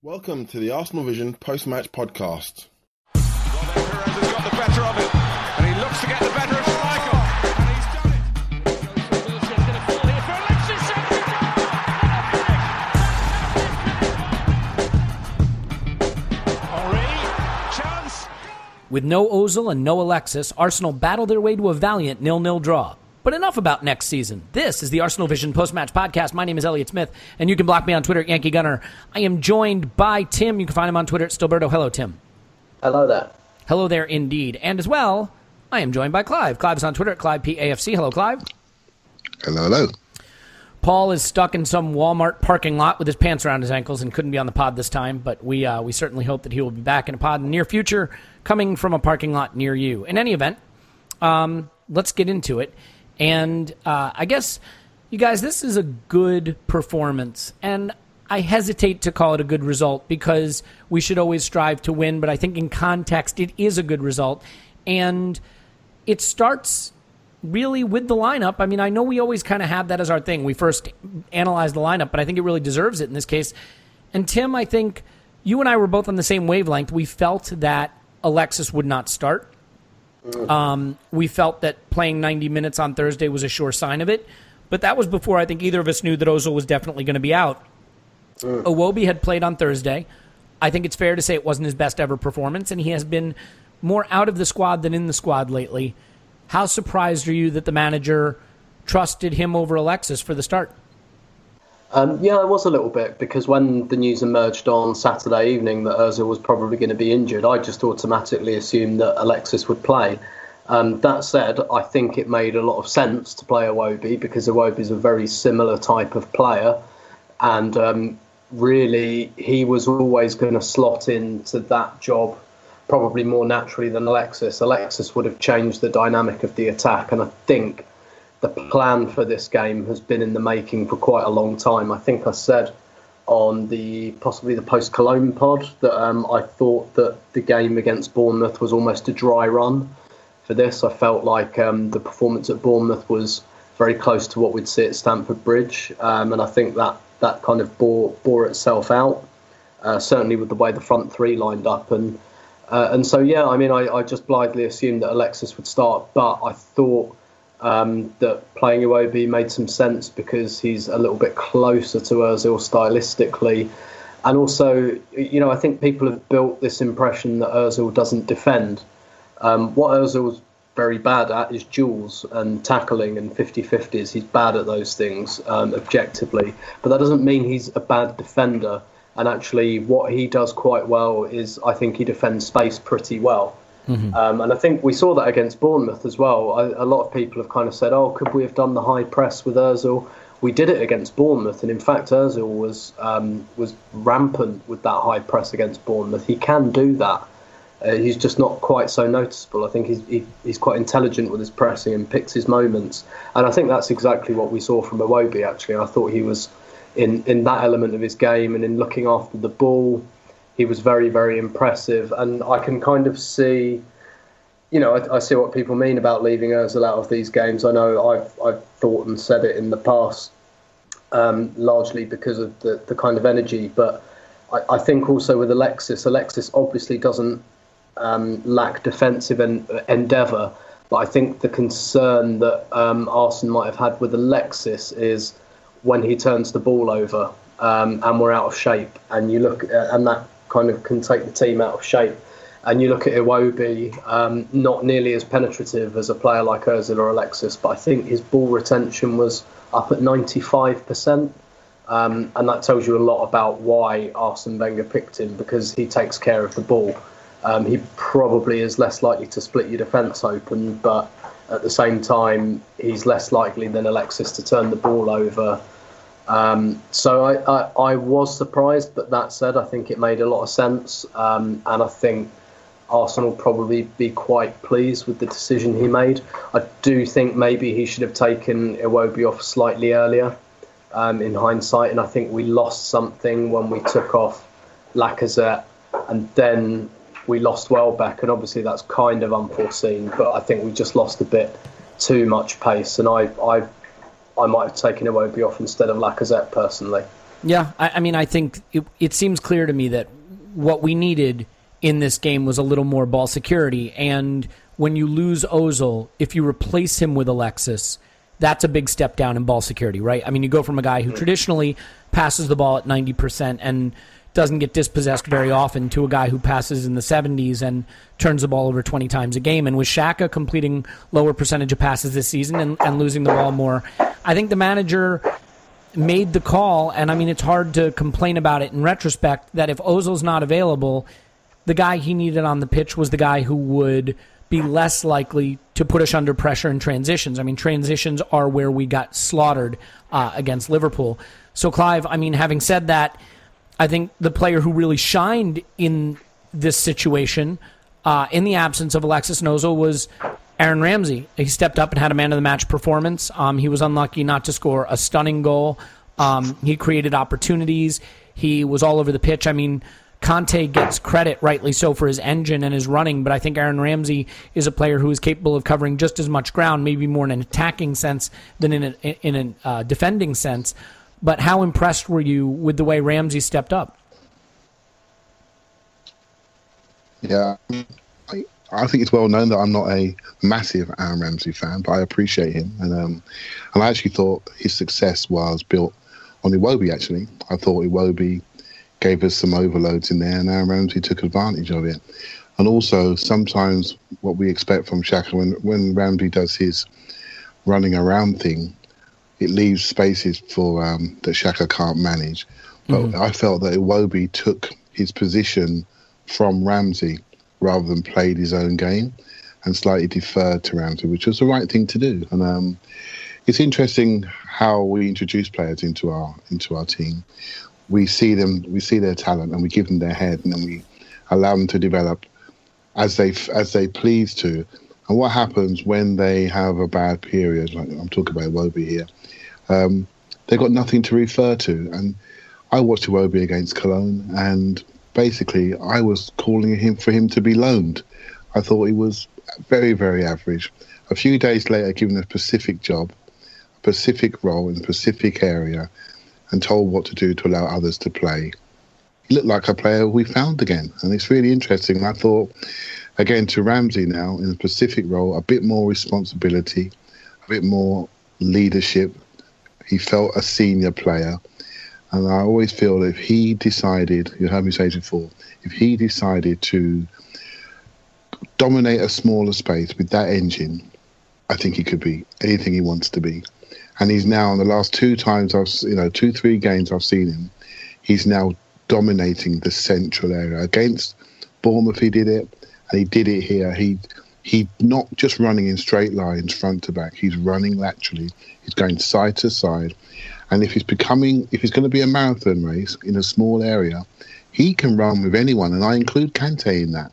Welcome to the Arsenal Vision post-match podcast. With no Ozil and no Alexis, Arsenal battled their way to a valiant nil-nil draw. But enough about next season. This is the Arsenal Vision post-match podcast. My name is Elliot Smith, and you can block me on Twitter at Yankee Gunner. I am joined by Tim. You can find him on Twitter at Stillberto. Hello, Tim. Hello there. Hello there, indeed. And as well, I am joined by Clive. Clive is on Twitter at ClivePAFC. Hello, Clive. Hello, hello. Paul is stuck in some Walmart parking lot with his pants around his ankles and couldn't be on the pod this time, but we uh, we certainly hope that he will be back in a pod in the near future, coming from a parking lot near you. In any event, um, let's get into it. And uh, I guess, you guys, this is a good performance, and I hesitate to call it a good result because we should always strive to win. But I think in context, it is a good result, and it starts really with the lineup. I mean, I know we always kind of have that as our thing. We first analyze the lineup, but I think it really deserves it in this case. And Tim, I think you and I were both on the same wavelength. We felt that Alexis would not start. Um, we felt that playing 90 minutes on Thursday was a sure sign of it, but that was before I think either of us knew that Ozil was definitely going to be out. Iwobi had played on Thursday. I think it's fair to say it wasn't his best ever performance, and he has been more out of the squad than in the squad lately. How surprised are you that the manager trusted him over Alexis for the start? Um, yeah, I was a little bit because when the news emerged on Saturday evening that Ozil was probably going to be injured, I just automatically assumed that Alexis would play. Um, that said, I think it made a lot of sense to play Iwobi because Iwobi is a very similar type of player, and um, really he was always going to slot into that job probably more naturally than Alexis. Alexis would have changed the dynamic of the attack, and I think the plan for this game has been in the making for quite a long time. I think I said on the possibly the post Cologne pod that um, I thought that the game against Bournemouth was almost a dry run. For this, I felt like um, the performance at Bournemouth was very close to what we'd see at Stamford Bridge, um, and I think that that kind of bore bore itself out. Uh, certainly with the way the front three lined up, and uh, and so yeah, I mean, I, I just blithely assumed that Alexis would start, but I thought um, that playing Iwobi made some sense because he's a little bit closer to Ozil stylistically. And also, you know, I think people have built this impression that Ozil doesn't defend. Um, what Ozil's very bad at is duels and tackling and 50-50s. He's bad at those things um, objectively. But that doesn't mean he's a bad defender. And actually, what he does quite well is I think he defends space pretty well. Mm-hmm. Um, and I think we saw that against Bournemouth as well. I, a lot of people have kind of said, "Oh, could we have done the high press with Özil?" We did it against Bournemouth, and in fact, Özil was um, was rampant with that high press against Bournemouth. He can do that. Uh, he's just not quite so noticeable. I think he's he, he's quite intelligent with his pressing and picks his moments. And I think that's exactly what we saw from Iwobi. Actually, I thought he was in in that element of his game and in looking after the ball he was very, very impressive. And I can kind of see, you know, I, I, see what people mean about leaving Ozil out of these games. I know I've, I've thought and said it in the past, um, largely because of the, the kind of energy. But I, I think also with Alexis, Alexis obviously doesn't um, lack defensive en- endeavour. But I think the concern that um, Arsene might have had with Alexis is when he turns the ball over um, and we're out of shape, and you look at, and that kind of can take the team out of shape. And you look at Iwobi, um, not nearly as penetrative as a player like Ozil or Alexis, but I think his ball retention was up at 95%. Um, and that tells you a lot about why Arsene Wenger picked him because he takes care of the ball. Um, he probably is less likely to split your defence open, but at the same time, he's less likely than Alexis to turn the ball over um, so I, I, I, was surprised, but that said, I think it made a lot of sense, um, and I think Arsenal probably be quite pleased with the decision he made. I do think maybe he should have taken Iwobi off slightly earlier, um, in hindsight, and I think we lost something when we took off Lacazette, and then we lost Welbeck, and obviously that's kind of unforeseen, but I think we just lost a bit too much pace, and I, I I might have taken Iwobi off instead of Lacazette personally. Yeah, I, I mean, I think it, it seems clear to me that what we needed in this game was a little more ball security. And when you lose Ozil, if you replace him with Alexis, that's a big step down in ball security, right? I mean, you go from a guy who mm. traditionally passes the ball at 90% and doesn't get dispossessed very often to a guy who passes in the 70s and turns the ball over 20 times a game. And with Xhaka completing lower percentage of passes this season and, and losing the ball more, I think the manager made the call. And I mean, it's hard to complain about it in retrospect that if Ozil's not available, the guy he needed on the pitch was the guy who would be less likely to put us under pressure in transitions. I mean, transitions are where we got slaughtered uh, against Liverpool. So, Clive, I mean, having said that, I think the player who really shined in this situation, uh, in the absence of Alexis Ozil, was Aaron Ramsey. He stepped up and had a man of the match performance. Um, he was unlucky not to score a stunning goal. Um, he created opportunities. He was all over the pitch. I mean, Kante gets credit, rightly so, for his engine and his running, but I think Aaron Ramsey is a player who is capable of covering just as much ground, maybe more in an attacking sense than in a, in a uh, defending sense. But how impressed were you with the way Ramsey stepped up? Yeah, I, I think it's well known that I'm not a massive Aaron Ramsey fan, but I appreciate him, and um, and I actually thought his success was built on Iwobi. Actually, I thought Iwobi gave us some overloads in there, and Aaron Ramsey took advantage of it. And also, sometimes what we expect from Xhaka when when Ramsey does his running around thing, it leaves spaces for um, that Xhaka can't manage. But mm-hmm. I felt that Iwobi took his position from Ramsey rather than played his own game and slightly deferred to Ramsey, which was the right thing to do. And um, it's interesting how we introduce players into our into our team. We see them, we see their talent, and we give them their head, and then we allow them to develop as they as they please to. And what happens when they have a bad period? Like I'm talking about Iwobi here um, they've got nothing to refer to. And I watched Iwobi against Cologne, and basically I was calling him for him to be loaned. I thought he was very, very average. A few days later, given a specific job, a specific role in a specific area, and told what to do to allow others to play. He looked like a player we found again, and it's really interesting. I thought, again, to Ramsey now in a specific role, a bit more responsibility, a bit more leadership, he felt a senior player. And I always feel if he decided, you have me say it before, if he decided to dominate a smaller space with that engine, I think he could be anything he wants to be. And he's now, in the last two times I've, you know, two, three games I've seen him, he's now dominating the central area. Against Bournemouth, he did it. and he did it here. He he not just running in straight lines front to back. He's running laterally. He's going side to side, and if he's becoming if it's going to be a marathon race in a small area, he can run with anyone, and I include Kante in that.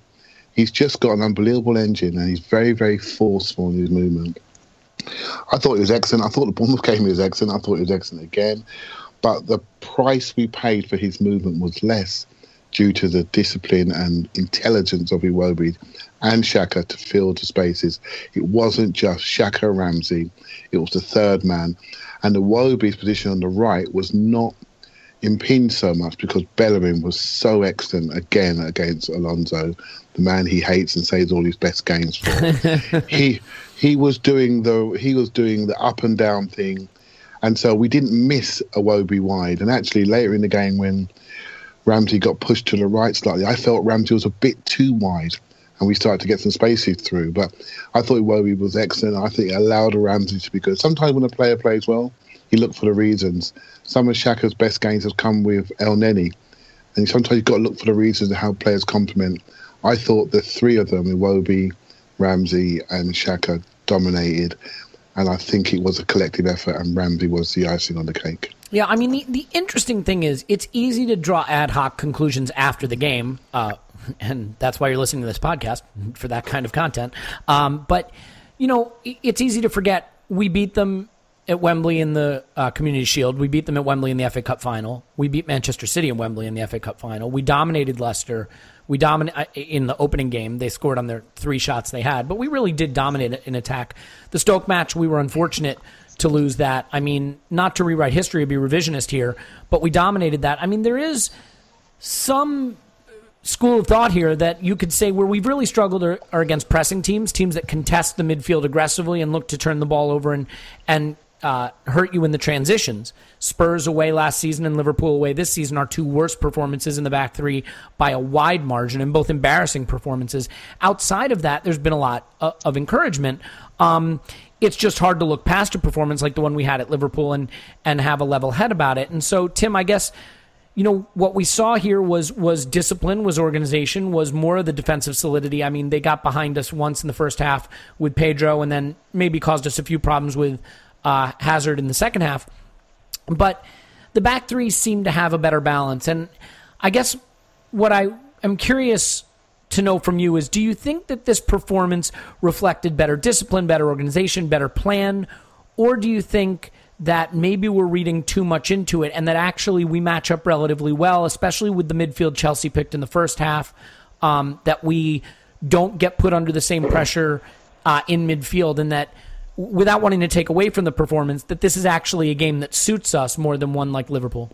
He's just got an unbelievable engine, and he's very very forceful in his movement. I thought it was excellent. I thought the Bournemouth game was excellent. I thought it was excellent again. But the price we paid for his movement was less due to the discipline and intelligence of Iwobi and Xhaka to fill the spaces. It wasn't just Xhaka Ramsey, it was the third man. And Iwobi's position on the right was not impinged so much because Bellerin was so excellent again against Alonso, the man he hates and saves all his best games for. he he was doing the he was doing the up and down thing, and so we didn't miss Iwobi wide. And actually later in the game when Ramsey got pushed to the right slightly. I felt Ramsey was a bit too wide, and we started to get some spaces through. But I thought Iwobi was excellent. I think it allowed Ramsey to be good. Sometimes when a player plays well, you look for the reasons. Some of Xhaka's best games have come with Elneny, and sometimes you've got to look for the reasons how players complement. I thought the three of them, Iwobi, Ramsey, and Xhaka, dominated. and I think it was a collective effort, and Ramsey was the icing on the cake. Yeah, I mean, the, the interesting thing is it's easy to draw ad hoc conclusions after the game, uh, and that's why you're listening to this podcast for that kind of content. Um, but, you know, it's easy to forget we beat them at Wembley in the uh, Community Shield. We beat them at Wembley in the FA Cup final. We beat Manchester City in Wembley in the FA Cup final. We dominated Leicester. We dominated uh, in the opening game. They scored on their three shots they had, but we really did dominate in attack. The Stoke match, we were unfortunate to lose that. I mean, not to rewrite history or be revisionist here, but we dominated that. I mean, there is some school of thought here that you could say where we've really struggled are, are, against pressing teams, teams that contest the midfield aggressively and look to turn the ball over and and uh, hurt you in the transitions. Spurs away last season and Liverpool away this season are two worst performances in the back three by a wide margin and both embarrassing performances. Outside of that, there's been a lot of, uh, of encouragement. Um, it's just hard to look past a performance like the one we had at Liverpool and and have a level head about it. And so, Tim, I guess you know what we saw here was was discipline, was organization, was more of the defensive solidity. I mean, they got behind us once in the first half with Pedro, and then maybe caused us a few problems with uh, Hazard in the second half. But the back three seemed to have a better balance, and I guess what I am curious to know from you is do you think that this performance reflected better discipline, better organization, better plan, or do you think that maybe we're reading too much into it and that actually we match up relatively well, especially with the midfield Chelsea picked in the first half, um, that we don't get put under the same pressure uh, in midfield and that without wanting to take away from the performance, that this is actually a game that suits us more than one like Liverpool?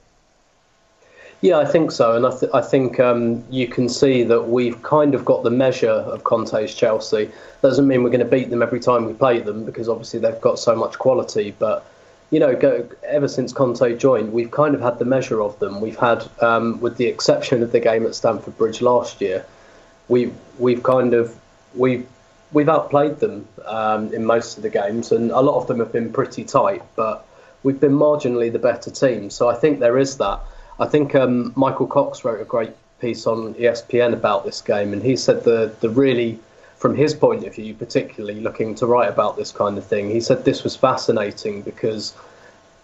Yeah, I think so, and I, th- I think um, you can see that we've kind of got the measure of Conte's Chelsea. Doesn't mean we're going to beat them every time we play them because obviously they've got so much quality. But you know, go, ever since Conte joined, we've kind of had the measure of them. We've had, um, with the exception of the game at Stamford Bridge last year, we've we've kind of we've we've outplayed them um, in most of the games, and a lot of them have been pretty tight. But we've been marginally the better team, so I think there is that. I think um, Michael Cox wrote a great piece on ESPN about this game, and he said the the really, from his point of view, particularly looking to write about this kind of thing, he said this was fascinating because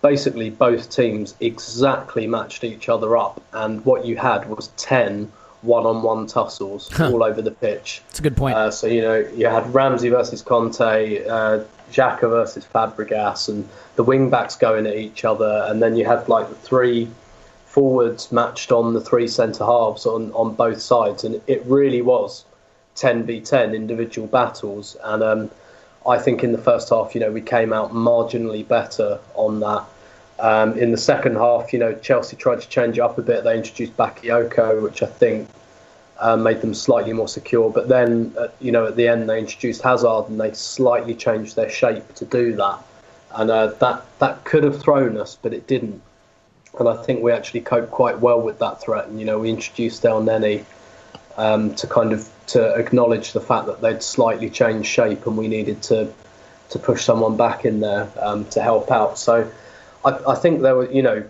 basically both teams exactly matched each other up, and what you had was ten one-on-one tussles huh. all over the pitch. That's a good point. Uh, so you know you had Ramsey versus Kante, uh, Xhaka versus Fabregas, and the wing backs going at each other, and then you had like the three forwards matched on the three centre halves on, on both sides, and it really was 10 v 10 individual battles. And um, I think in the first half, you know, we came out marginally better on that. Um, in the second half, you know, Chelsea tried to change it up a bit. They introduced Bakayoko, which I think uh, made them slightly more secure. But then, uh, you know, at the end, they introduced Hazard and they slightly changed their shape to do that. And uh, that that could have thrown us, but it didn't and I think we actually coped quite well with that threat. And you know, we introduced Elneny um, to kind of to acknowledge the fact that they'd slightly changed shape, and we needed to to push someone back in there um, to help out. So I, I, think there were, you know,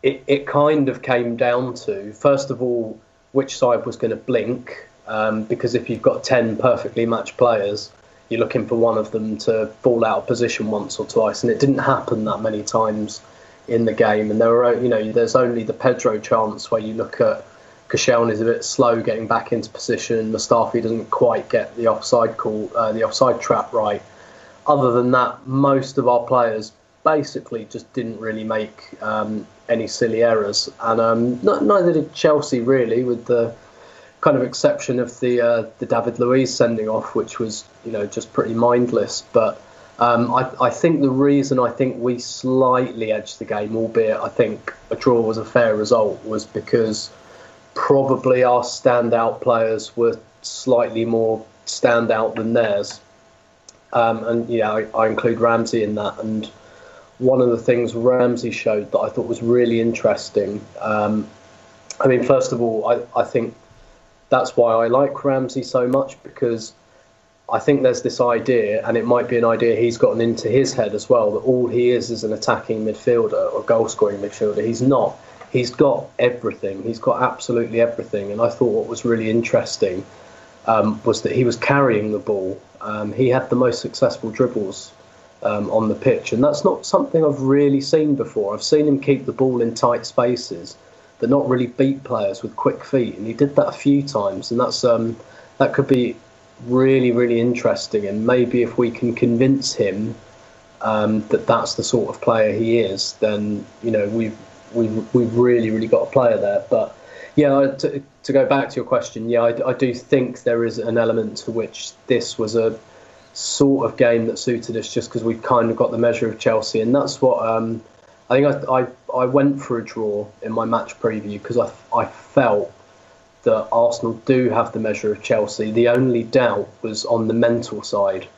it, it kind of came down to first of all which side was going to blink Um, because if you've got 10 perfectly matched players, you're looking for one of them to fall out of position once or twice. And it didn't happen that many times in the game. And there were, you know, there's only the Pedro chance where you look at Koscielny is a bit slow getting back into position. Mustafi doesn't quite get the offside call, uh, the offside trap right. Other than that, most of our players basically just didn't really make um, any silly errors, and um, neither did Chelsea really, with the kind of exception of the uh, the David Luiz sending off, which was you know just pretty mindless. But um, I, I, think the reason I think we slightly edged the game, albeit I think a draw was a fair result, was because probably our standout players were slightly more standout than theirs. Um, and yeah, I, I, include Ramsey in that. And one of the things Ramsey showed that I thought was really interesting. Um, I mean, first of all, I, I think that's why I like Ramsey so much because I think there's this idea, and it might be an idea he's gotten into his head as well, that all he is is an attacking midfielder or goal scoring midfielder. He's not he's got everything. He's got absolutely everything. And I thought what was really interesting um, was that he was carrying the ball. Um, he had the most successful dribbles um, on the pitch, and that's not something I've really seen before. I've seen him keep the ball in tight spaces, but not really beat players with quick feet, and he did that a few times. And that's um, that could be really, really interesting. And maybe if we can convince him um, that that's the sort of player he is, then you know we've we've, we've really, really got a player there. But yeah, to, to go back to your question, yeah, I, I, do think there is an element to which this was a sort of game that suited us just because we've kind of got the measure of Chelsea. And that's what um, I think I, I, I, went for a draw in my match preview because I, I felt that Arsenal do have the measure of Chelsea. The only doubt was on the mental side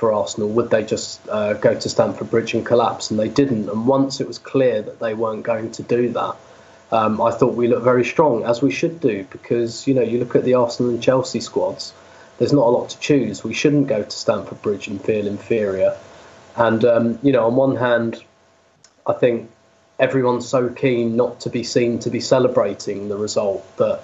for Arsenal. Would they just uh, go to Stamford Bridge and collapse? And they didn't. And once it was clear that they weren't going to do that, um, I thought we looked very strong, as we should do, because you know you look at the Arsenal and Chelsea squads. There's not a lot to choose. We shouldn't go to Stamford Bridge and feel inferior. And um, you know, on one hand, I think everyone's so keen not to be seen to be celebrating the result that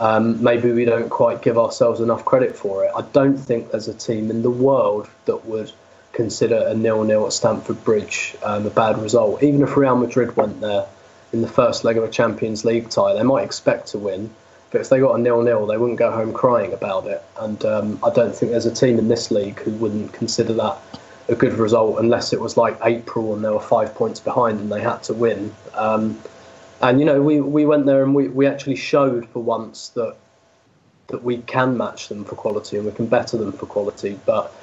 um, maybe we don't quite give ourselves enough credit for it. I don't think there's a team in the world that would consider a nil-nil at Stamford Bridge um, a bad result. Even if Real Madrid went there in the first leg of a Champions League tie, they might expect to win. But if they got a nil-nil, they wouldn't go home crying about it. And um, I don't think there's a team in this league who wouldn't consider that a good result unless it was like April and they were five points behind and they had to win. Um, and you know, we, we went there and we, we actually showed for once that that we can match them for quality and we can better them for quality. But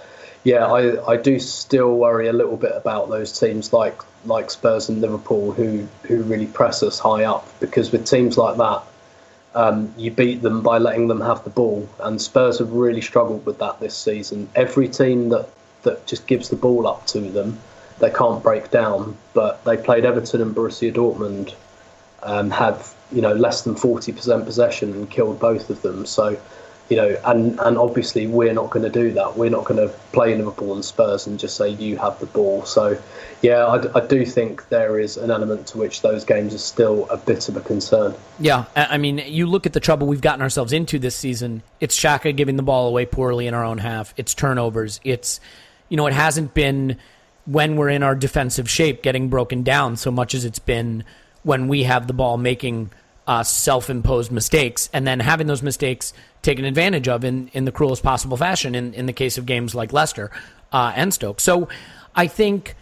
yeah, I, I do still worry a little bit about those teams like like Spurs and Liverpool who who really press us high up because with teams like that, um, you beat them by letting them have the ball. And Spurs have really struggled with that this season. Every team that that just gives the ball up to them, they can't break down. But they played Everton and Borussia Dortmund um, have you know less than forty percent possession and killed both of them. So you know, and and obviously we're not going to do that. We're not going to play Liverpool and Spurs and just say you have the ball. So yeah, I, I, do think there is an element to which those games are still a bit of a concern. Yeah, I mean, you look at the trouble we've gotten ourselves into this season. It's Xhaka giving the ball away poorly in our own half. It's turnovers. It's you know, it hasn't been when we're in our defensive shape getting broken down so much as it's been when we have the ball making uh, self-imposed mistakes and then having those mistakes taken advantage of in, in the cruelest possible fashion in, in the case of games like Leicester uh, and Stoke. So I think,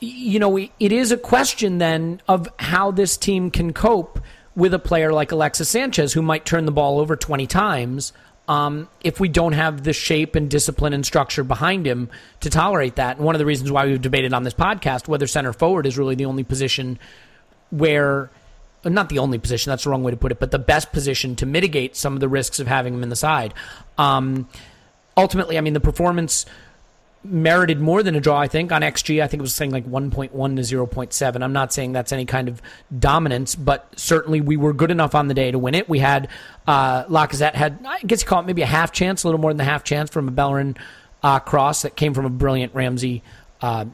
you know, it is a question then of how this team can cope with a player like Alexis Sanchez who might turn the ball over 20 times um, if we don't have the shape and discipline and structure behind him to tolerate that. And one of the reasons why we've debated on this podcast whether center forward is really the only position where not the only position, that's the wrong way to put it, but the best position to mitigate some of the risks of having him in the side. Um, ultimately, I mean, the performance merited more than a draw, I think, on XG. I think it was saying like 1.1 to 0.7. I'm not saying that's any kind of dominance, but certainly we were good enough on the day to win it. We had, uh, Lacazette had, I guess you call it maybe a half chance, a little more than a half chance from a Bellerin uh, cross that came from a brilliant Ramsey uh,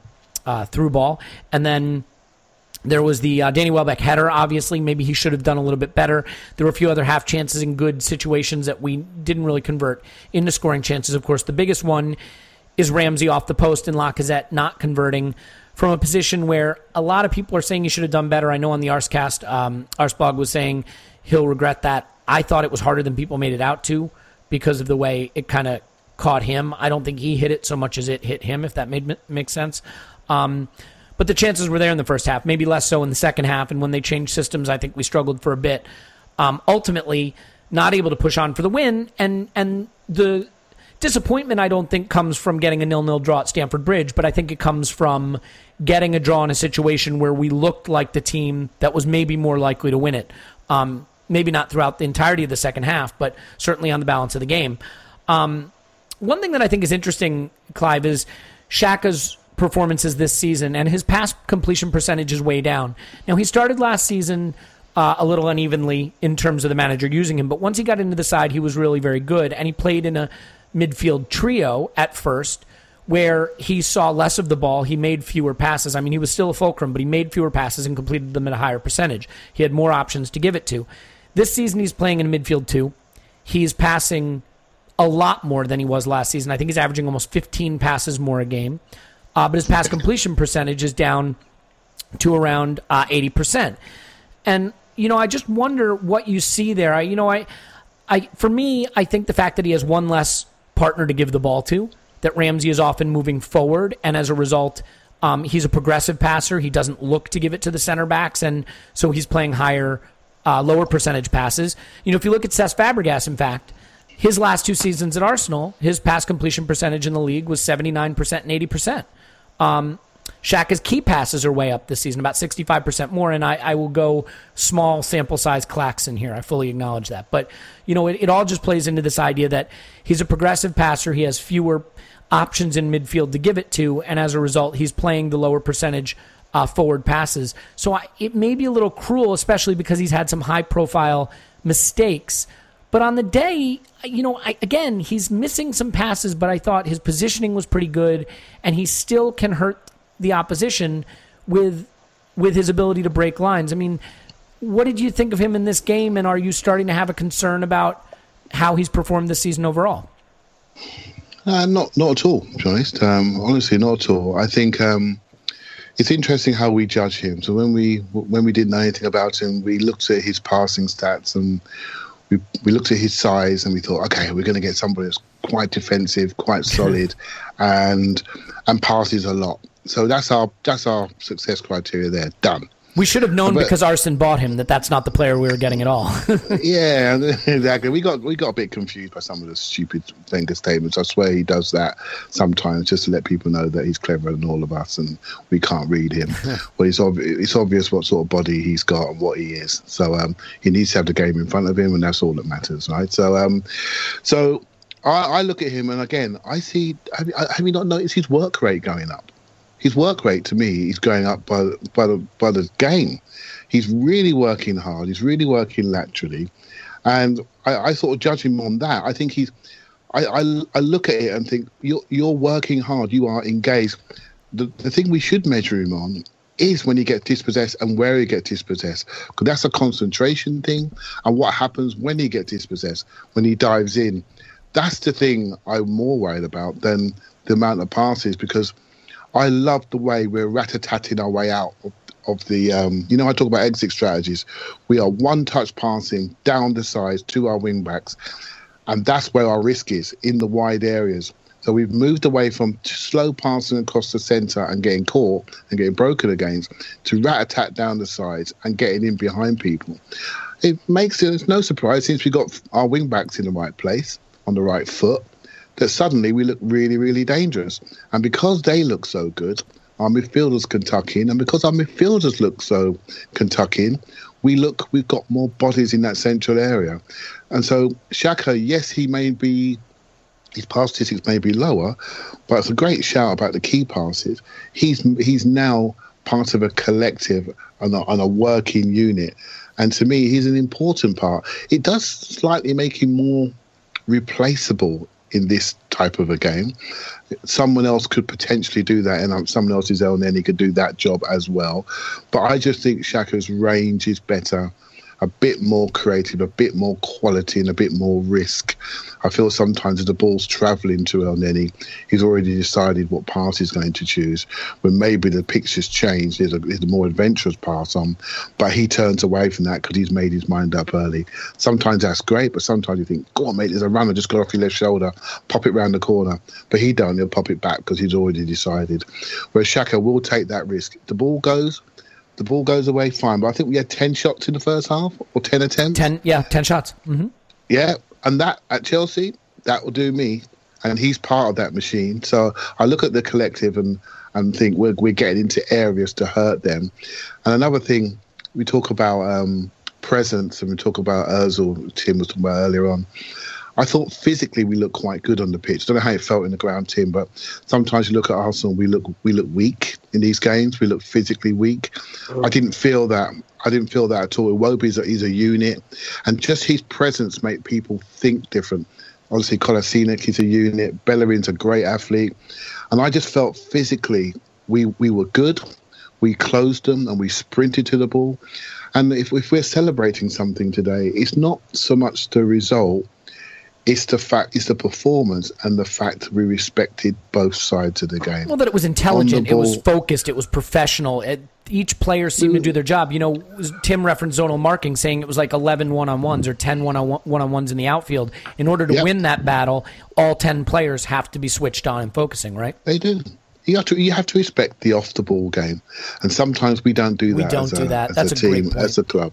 uh, through ball. And then There was the uh, Danny Welbeck header. Obviously, maybe he should have done a little bit better. There were a few other half chances in good situations that we didn't really convert into scoring chances. Of course, the biggest one is Ramsey off the post and Lacazette not converting from a position where a lot of people are saying he should have done better. I know on the Arscast, um, Arsblog was saying he'll regret that. I thought it was harder than people made it out to because of the way it kind of caught him. I don't think he hit it so much as it hit him, if that made makes sense. Um, but the chances were there in the first half, maybe less so in the second half. And when they changed systems, I think we struggled for a bit. Um, ultimately, not able to push on for the win, and and the disappointment I don't think comes from getting a nil-nil draw at Stamford Bridge, but I think it comes from getting a draw in a situation where we looked like the team that was maybe more likely to win it. Um, maybe not throughout the entirety of the second half, but certainly on the balance of the game. Um, one thing that I think is interesting, Clive, is Xhaka's performances this season, and his pass completion percentage is way down. Now, he started last season uh, a little unevenly in terms of the manager using him, but once he got into the side, he was really very good, and he played in a midfield trio at first where he saw less of the ball. He made fewer passes. I mean, he was still a fulcrum, but he made fewer passes and completed them at a higher percentage. He had more options to give it to. This season, he's playing in midfield two. He's passing a lot more than he was last season. I think he's averaging almost 15 passes more a game uh, but his pass completion percentage is down to around uh, 80%. And, you know, I just wonder what you see there. I, you know, I, I, for me, I think the fact that he has one less partner to give the ball to, that Ramsey is often moving forward, and as a result, um, he's a progressive passer. He doesn't look to give it to the center backs, and so he's playing higher, uh, lower percentage passes. You know, if you look at Cesc Fabregas, in fact, his last two seasons at Arsenal, his pass completion percentage in the league was 79% and 80%. Um, Xhaka's key passes are way up this season, about 65% more, and I, I will go small sample size Claxon here. I fully acknowledge that. But, you know, it, it all just plays into this idea that he's a progressive passer. He has fewer options in midfield to give it to, and as a result, he's playing the lower percentage uh, forward passes. So I, it may be a little cruel, especially because he's had some high profile mistakes. But on the day, you know, I, again, he's missing some passes, but I thought his positioning was pretty good, and he still can hurt the opposition with with his ability to break lines. I mean, what did you think of him in this game, and are you starting to have a concern about how he's performed this season overall? Uh, not not at all, to be honest. Um, honestly, not at all. I think um, it's interesting how we judge him. So when we when we didn't know anything about him, we looked at his passing stats and we, we looked at his size and we thought, okay, we're going to get somebody that's quite defensive, quite solid, and and passes a lot. So that's our that's our success criteria there. Done. We should have known but, because Arsene bought him that that's not the player we were getting at all. yeah, exactly. We got we got a bit confused by some of the stupid Wenger statements. I swear he does that sometimes just to let people know that he's cleverer than all of us and we can't read him. well, it's, ob- it's obvious what sort of body he's got and what he is. So um, he needs to have the game in front of him, and that's all that matters, right? So um, so I, I look at him and again I see. Have, have you not noticed his work rate going up? His work rate to me is going up by by the by the game. He's really working hard. He's really working laterally, and I, I sort of judge him on that. I think he's. I, I, I look at it and think you're you're working hard. You are engaged. The the thing we should measure him on is when he gets dispossessed and where he gets dispossessed because that's a concentration thing and what happens when he gets dispossessed when he dives in that's the thing i'm more worried about than the amount of passes because I love the way we're rat-a-tatting our way out of, of the. Um, you know, I talk about exit strategies. We are one-touch passing down the sides to our wing backs, and that's where our risk is in the wide areas. So we've moved away from slow passing across the centre and getting caught and getting broken against to rat attack down the sides and getting in behind people. It makes it it's no surprise since we got our wing backs in the right place on the right foot that suddenly we look really, really dangerous. And because they look so good, our midfielders can tuck in, and because our midfielders look so can tuck in, we look we've got more bodies in that central area. And so Xhaka, yes, he may be his pass statistics may be lower, but it's a great shout about the key passes. He's he's now part of a collective and a, and a working unit. And to me, he's an important part. It does slightly make him more replaceable in this type of a game. Someone else could potentially do that, and someone else's Elneny could do that job as well. But I just think Xhaka's range is better a bit more creative, a bit more quality, and a bit more risk. I feel sometimes the ball's travelling to Elneny, he's already decided what pass he's going to choose. When maybe the picture's changed, there's a, there's a more adventurous pass on, but he turns away from that because he's made his mind up early. Sometimes that's great, but sometimes you think, go on, mate, there's a runner just got off your left shoulder, pop it round the corner. But he don't, he'll pop it back because he's already decided. Whereas Xhaka will take that risk. The ball goes, the ball goes away, fine. But I think we had 10 shots in the first half or 10 attempts. 10, yeah, 10 shots. Mm-hmm. Yeah. And that at Chelsea, that will do me. And he's part of that machine. So I look at the collective and, and think we're, we're getting into areas to hurt them. And another thing, we talk about um, presence and we talk about Ozil, Tim was talking about earlier on. I thought physically we looked quite good on the pitch. Don't know how it felt in the ground, Tim, but sometimes you look at Arsenal, we look we look weak in these games. We look physically weak. I mm. didn't feel that. I didn't feel that at all. Iwobi's a, he's a unit, and just his presence make people think different. Obviously, Kolasinac is a unit. Bellerin's a great athlete, and I just felt physically we we were good. We closed them and we sprinted to the ball. And if, if we're celebrating something today, it's not so much the result it's the fact, it's the performance, and the fact we respected both sides of the game. Well, that it was intelligent, it was focused, it was professional. It, each player seemed to do their job. You know, Tim referenced zonal marking, saying it was like 11 one on ones or 10 one on ones in the outfield. In order to yep. win that battle, all 10 players have to be switched on and focusing, right? They do you have to you have to respect the off the ball game, and sometimes we don't do that. We don't do a, that. That's a, a team, as a club,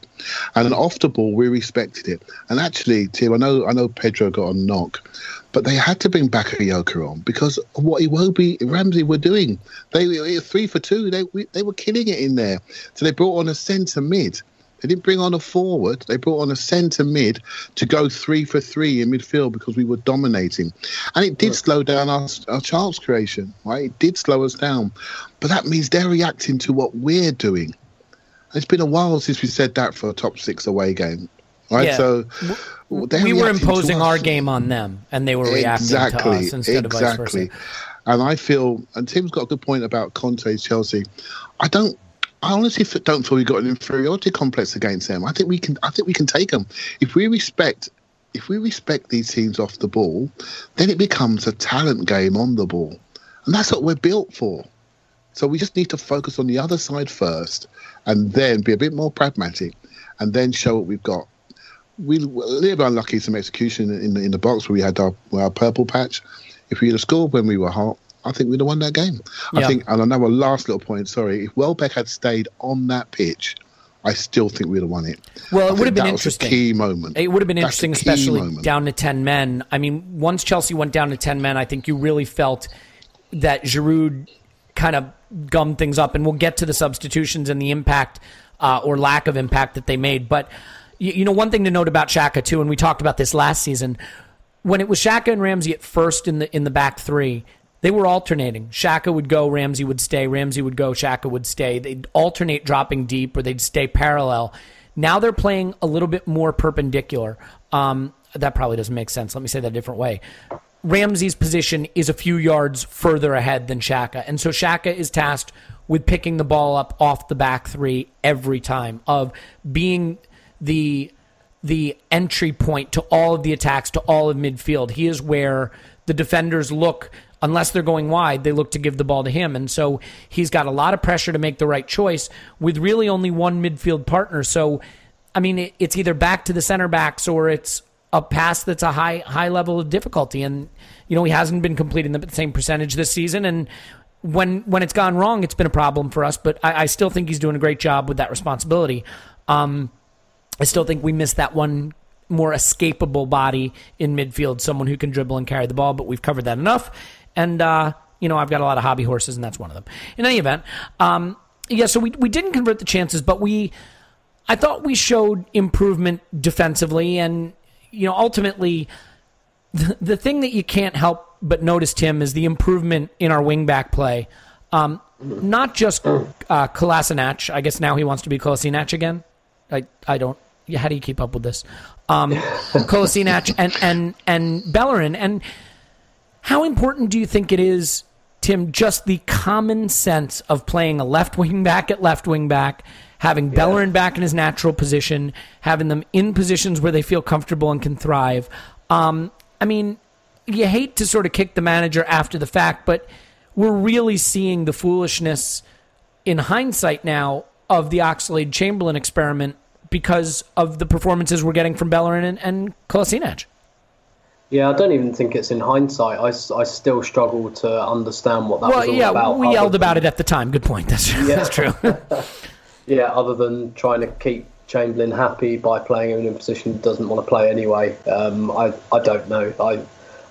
and an off the ball we respected it. And actually, Tim, I know I know Pedro got a knock, but they had to bring back Bakayoko on because what Iwobi Ramsey were doing. They were three for two. They they were killing it in there. So they brought on a centre mid they didn't bring on a forward. They brought on a centre mid to go three for three in midfield because we were dominating. And it did slow down our, our chance creation, right? It did slow us down. But that means they're reacting to what we're doing. It's been a while since we said that for a top six away game. Right, yeah. so we were imposing our game on them, and they were reacting exactly, to us instead exactly. of vice versa. And I feel, and Tim's got a good point about Conte's Chelsea. I don't I honestly don't feel we've got an inferiority complex against them. I think we can. I think we can take them if we respect. If we respect these teams off the ball, then it becomes a talent game on the ball, and that's what we're built for. So we just need to focus on the other side first, and then be a bit more pragmatic, and then show what we've got. We were a little bit unlucky some execution in the, in the box where we had our, our purple patch. If we had scored when we were hot, I think we'd have won that game. Yeah. I think, and I know a last little point. Sorry, if Welbeck had stayed on that pitch, I still think we'd have won it. Well, it would have been interesting. key moment. It would have been That's interesting, especially moment. down to ten men. I mean, once Chelsea went down to ten men, I think you really felt that Giroud kind of gummed things up, and we'll get to the substitutions and the impact uh, or lack of impact that they made. But you, you know, one thing to note about Xhaka too, and we talked about this last season when it was Xhaka and Ramsey at first in the in the back three, they were alternating. Xhaka would go, Ramsey would stay, Ramsey would go, Xhaka would stay. They'd alternate dropping deep or they'd stay parallel. Now they're playing a little bit more perpendicular. Um, that probably doesn't make sense. Let me say that a different way. Ramsey's position is a few yards further ahead than Xhaka. And so Xhaka is tasked with picking the ball up off the back three every time, of being the the entry point to all of the attacks, to all of midfield. He is where the defenders look unless they're going wide, they look to give the ball to him. And so he's got a lot of pressure to make the right choice with really only one midfield partner. So, I mean, it's either back to the center backs or it's a pass that's a high high level of difficulty. And you know, he hasn't been completing the same percentage this season. And when when it's gone wrong, it's been a problem for us. But I, I still think he's doing a great job with that responsibility. Um, I still think we missed that one more escapable body in midfield, someone who can dribble and carry the ball. But we've covered that enough. And, uh, you know, I've got a lot of hobby horses, and that's one of them. In any event, um, yeah, so we, we didn't convert the chances, but we, I thought we showed improvement defensively. And, you know, ultimately, the, the thing that you can't help but notice, Tim, is the improvement in our wingback play. Um, not just uh, Kolasinac. I guess now he wants to be Kolasinac again. I, I don't. How do you keep up with this? Um, Kolasinac and and and Bellerin and How important do you think it is, Tim, just the common sense of playing a left wing back at left wing back, having Bellerin back in his natural position, having them in positions where they feel comfortable and can thrive? Um, I mean, you hate to sort of kick the manager after the fact, but we're really seeing the foolishness in hindsight now of the Oxlade Chamberlain experiment because of the performances we're getting from Bellerin and, and Kolasinac. Yeah, I don't even think it's in hindsight. I, I still struggle to understand what that well, was all yeah, about. we yelled than- about it at the time. Good point. That's, that's true. Yeah, other than trying to keep Chamberlain happy by playing him in a position he doesn't want to play anyway. Um, I I don't know. I,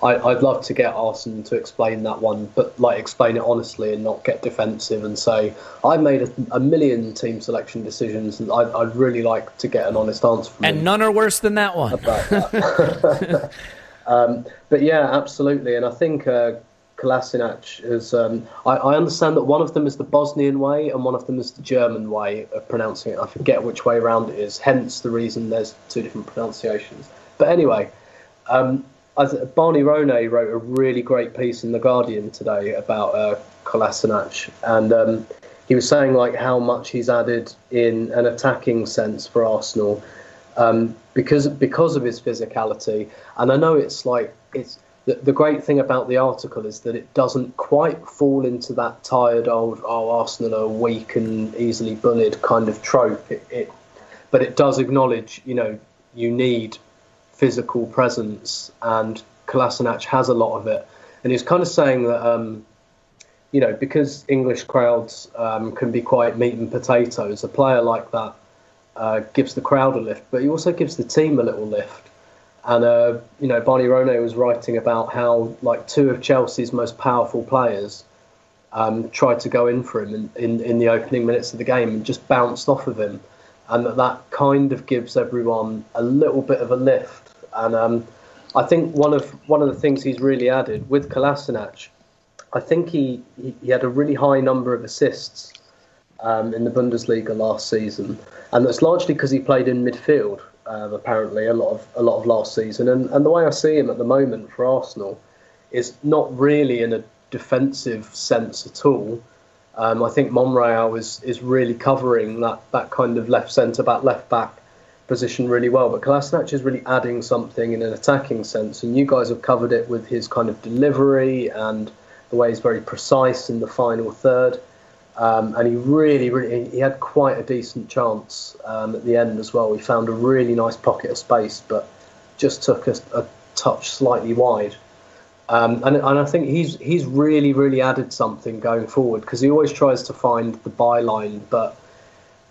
I I'd love to get Arsenal to explain that one, but like explain it honestly and not get defensive and say I made a, a million team selection decisions and I'd, I'd really like to get an honest answer from and him. none are worse than that one. that. um, but yeah, absolutely. And I think uh, Kolasinac is. Um, I, I understand that one of them is the Bosnian way and one of them is the German way of pronouncing it. I forget which way around it is. Hence the reason there's two different pronunciations. But anyway, um, Barney Ronay wrote a really great piece in the Guardian today about uh, Kolasinac, and um, he was saying like how much he's added in an attacking sense for Arsenal um, because because of his physicality. And I know it's like it's the, the great thing about the article is that it doesn't quite fall into that tired old oh Arsenal are weak and easily bullied kind of trope. It, it but it does acknowledge you know you need physical presence and Kolasinac has a lot of it. And he's kind of saying that um, you know because English crowds um, can be quite meat and potatoes. A player like that uh, gives the crowd a lift, but he also gives the team a little lift. And uh, you know, Barney Ronay was writing about how like two of Chelsea's most powerful players um, tried to go in for him in, in, in the opening minutes of the game and just bounced off of him, and that that kind of gives everyone a little bit of a lift. And um, I think one of one of the things he's really added with Kolasinac, I think he, he, he had a really high number of assists um, in the Bundesliga last season, and that's largely because he played in midfield. Um, apparently, a lot of a lot of last season, and and the way I see him at the moment for Arsenal is not really in a defensive sense at all. Um, I think Monreal is is really covering that that kind of left centre back, left back position really well. But Kolasinac is really adding something in an attacking sense, and you guys have covered it with his kind of delivery and the way he's very precise in the final third. Um, and he really, really, he had quite a decent chance um, at the end as well. He found a really nice pocket of space, but just took a, a touch slightly wide. Um, and, and I think he's he's really, really added something going forward because he always tries to find the byline. But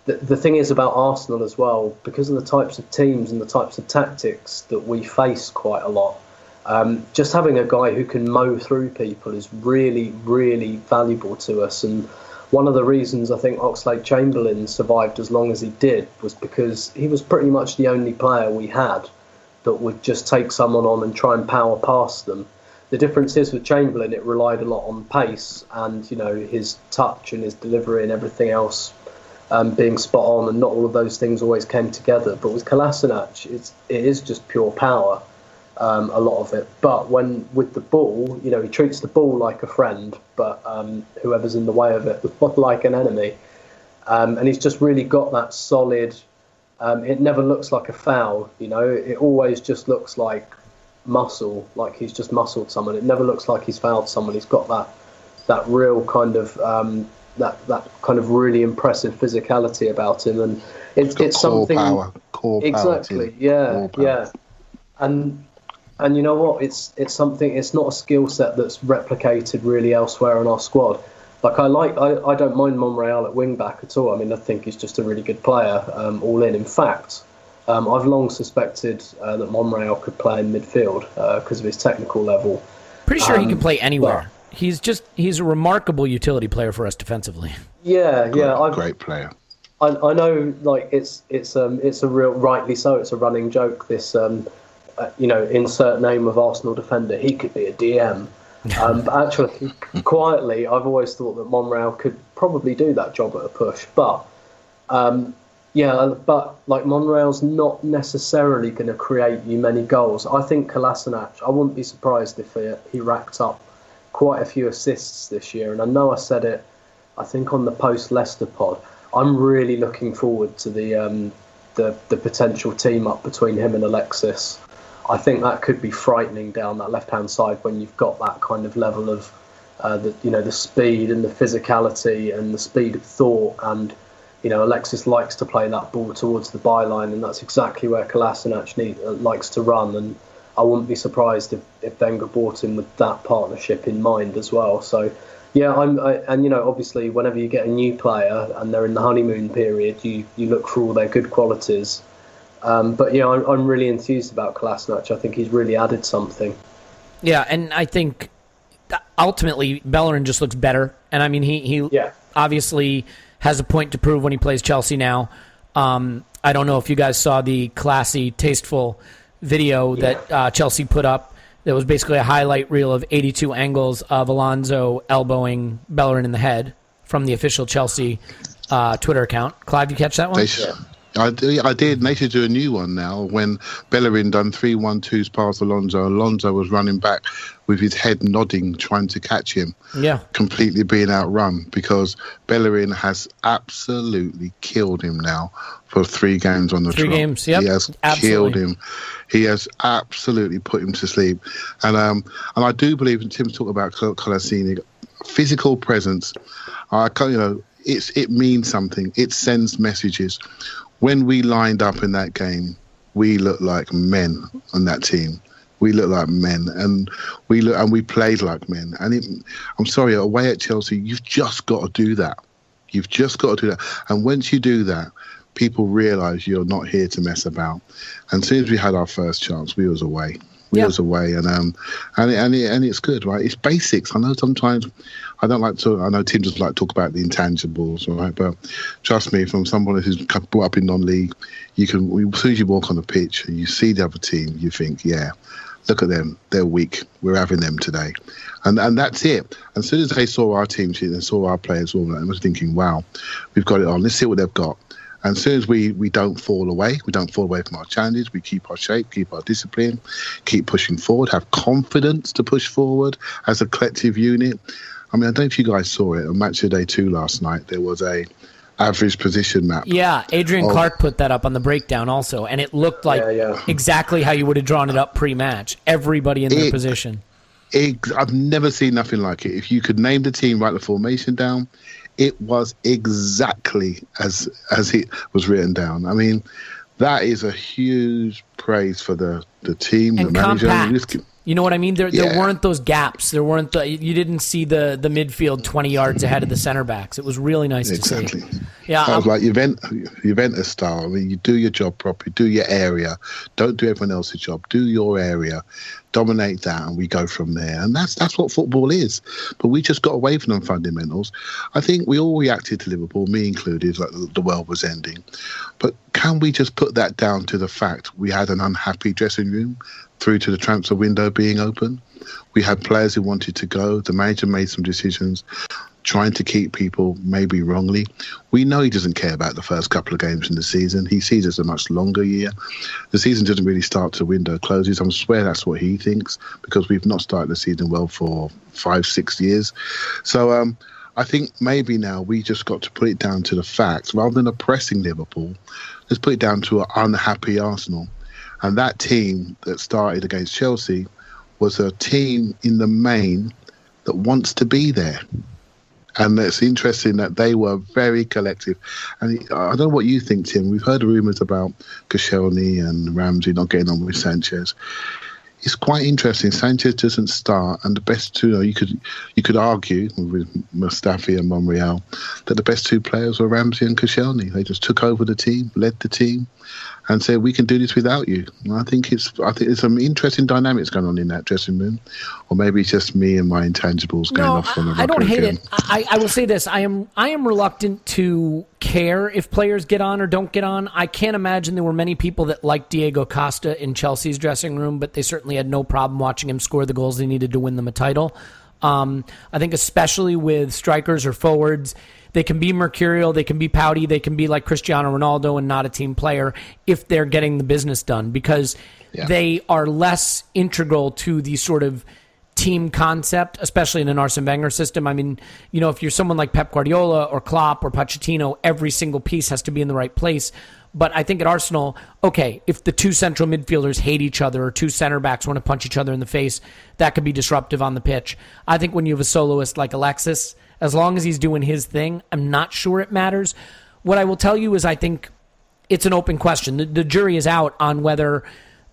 the, the thing is about Arsenal as well, because of the types of teams and the types of tactics that we face quite a lot. Um, just having a guy who can mow through people is really, really valuable to us. And one of the reasons I think Oxlade Chamberlain survived as long as he did was because he was pretty much the only player we had that would just take someone on and try and power past them. The difference is with Chamberlain, it relied a lot on pace and you know his touch and his delivery and everything else um, being spot on, and not all of those things always came together. But with Kolasinac, it's it is just pure power um, a lot of it. But when with the ball, you know, he treats the ball like a friend, but um, whoever's in the way of it like an enemy. Um, and he's just really got that solid. Um, it never looks like a foul, you know. It always just looks like muscle, like he's just muscled someone. It never looks like he's fouled someone. He's got that that real kind of um, that that kind of really impressive physicality about him, and it's got it's something power, core power exactly, yeah, yeah, and and you know what? It's it's something. It's not a skill set that's replicated really elsewhere in our squad. Like I like, I, I don't mind Monreal at wing back at all. I mean, I think he's just a really good player, um, all in. In fact, um, I've long suspected uh, that Monreal could play in midfield because of his technical level. Pretty sure he Um, can play anywhere. well- he's just he's a remarkable utility player for us defensively. Yeah, yeah, I've, Great player. I, I know, like it's it's um it's a real rightly so. It's a running joke. This um, uh, you know, insert name of Arsenal defender. He could be a DM. Um, but actually, quietly, I've always thought that Monreal could probably do that job at a push. But um, Yeah, but like Monreal's not necessarily going to create you many goals. I think Kolasinac, I wouldn't be surprised if he, he racked up quite a few assists this year. And I know I said it, I think on the post Leicester pod. I'm really looking forward to the um, the the potential team up between him and Alexis. I think that could be frightening down that left hand side when you've got that kind of level of uh, the you know the speed and the physicality and the speed of thought and you know, Alexis likes to play that ball towards the byline, and that's exactly where Kolasinac need, uh, likes to run. And I wouldn't be surprised if, if Wenger bought him with that partnership in mind as well. So, yeah, I'm, I, and you know, obviously, whenever you get a new player and they're in the honeymoon period, you, you look for all their good qualities. Um, but yeah, I'm, I'm really enthused about Kolasinac. I think he's really added something. Yeah, and I think ultimately Bellerin just looks better. And I mean, he he yeah. obviously has a point to prove when he plays Chelsea now. Um, I don't know if you guys saw the classy, tasteful video yeah. that uh, Chelsea put up. That was basically a highlight reel of 82 angles of Alonso elbowing Bellerin in the head from the official Chelsea uh, Twitter account. Clive, you catch that one? They, I, I did. And they should do a new one now. When Bellerin done three one twos past Alonso, Alonso was running back with his head nodding, trying to catch him. Yeah, completely being outrun because Bellerin has absolutely killed him now for three games on the three trot. games. Yep, he has absolutely. killed him. He has absolutely put him to sleep. And um, and I do believe, and Tim talked about Kolasinac, physical presence. I you know it's it means something. It sends messages when we lined up in that game, we looked like men on that team. We looked like men, and we look and we played like men. And it, I'm sorry, away at Chelsea, you've just got to do that. You've just got to do that. And once you do that, people realise you're not here to mess about. And as soon as we had our first chance, we was away. We yeah. was away, and um, and and it, and it's good, right? It's basics. I know sometimes I don't like to. I know Tim doesn't like to talk about the intangibles, right? But trust me, from someone who's brought up in non-league, you can. As soon as you walk on the pitch and you see the other team, you think, yeah, look at them, they're weak. We're having them today, and and that's it. As soon as they saw our team sheet and saw our players, all that, I was thinking, wow, we've got it on. Let's see what they've got. And as soon as we, we don't fall away, we don't fall away from our challenges, we keep our shape, keep our discipline, keep pushing forward, have confidence to push forward as a collective unit. I mean, I don't know if you guys saw it on Match of Day 2 last night. There was a average position map. Yeah, Adrian of, Clark put that up on the breakdown also, and it looked like yeah, yeah. exactly how you would have drawn it up pre-match. Everybody in their it, position. It, I've never seen nothing like it. If you could name the team, write the formation down, it was exactly as as it was written down. I mean, that is a huge praise for the the team, and the manager. Compact. You know what I mean? There, yeah. there weren't those gaps. There weren't the. You didn't see the the midfield twenty yards ahead of the center backs. It was really nice exactly. to see. Yeah, I was um, like Juventus, Juventus style. I mean, you do your job properly, do your area. Don't do everyone else's job. Do your area, dominate that, and we go from there. And that's that's what football is. But we just got away from them fundamentals. I think we all reacted to Liverpool, me included, like the world was ending. But can we just put that down to the fact we had an unhappy dressing room? through to the transfer window being open. We had players who wanted to go. The manager made some decisions, trying to keep people maybe wrongly. We know he doesn't care about the first couple of games in the season. He sees it as a much longer year. The season doesn't really start to window closes. I swear that's what he thinks because we've not started the season well for five, six years. So um, I think maybe now we just got to put it down to the facts rather than oppressing Liverpool. Let's put it down to an unhappy Arsenal and that team that started against Chelsea was a team in the main that wants to be there. And it's interesting that they were very collective. And I don't know what you think, Tim. We've heard rumours about Koscielny and Ramsey not getting on with Sanchez. It's quite interesting. Sanchez doesn't start, and the best two, you, could you could argue with Mustafi and Monreal that the best two players were Ramsey and Koscielny. They just took over the team, led the team, and said, "We can do this without you." And I think it's I think there's some interesting dynamics going on in that dressing room, or maybe it's just me and my intangibles going no, off from I, I don't hate again. it. I, I will say this: I am I am reluctant to care if players get on or don't get on. I can't imagine there were many people that liked Diego Costa in Chelsea's dressing room, but they certainly had no problem watching him score the goals they needed to win them a title. Um, I think especially with strikers or forwards They can be mercurial, they can be pouty, they can be like Cristiano Ronaldo and not a team player if they're getting the business done because Yeah. they are less integral to the sort of team concept, especially in an Arsene Wenger system. I mean, you know, if you're someone like Pep Guardiola or Klopp or Pochettino, every single piece has to be in the right place. But I think at Arsenal, okay, if the two central midfielders hate each other or two center backs want to punch each other in the face, that could be disruptive on the pitch. I think when you have a soloist like Alexis, as long as he's doing his thing, I'm not sure it matters. What I will tell you is I think it's an open question. The, the jury is out on whether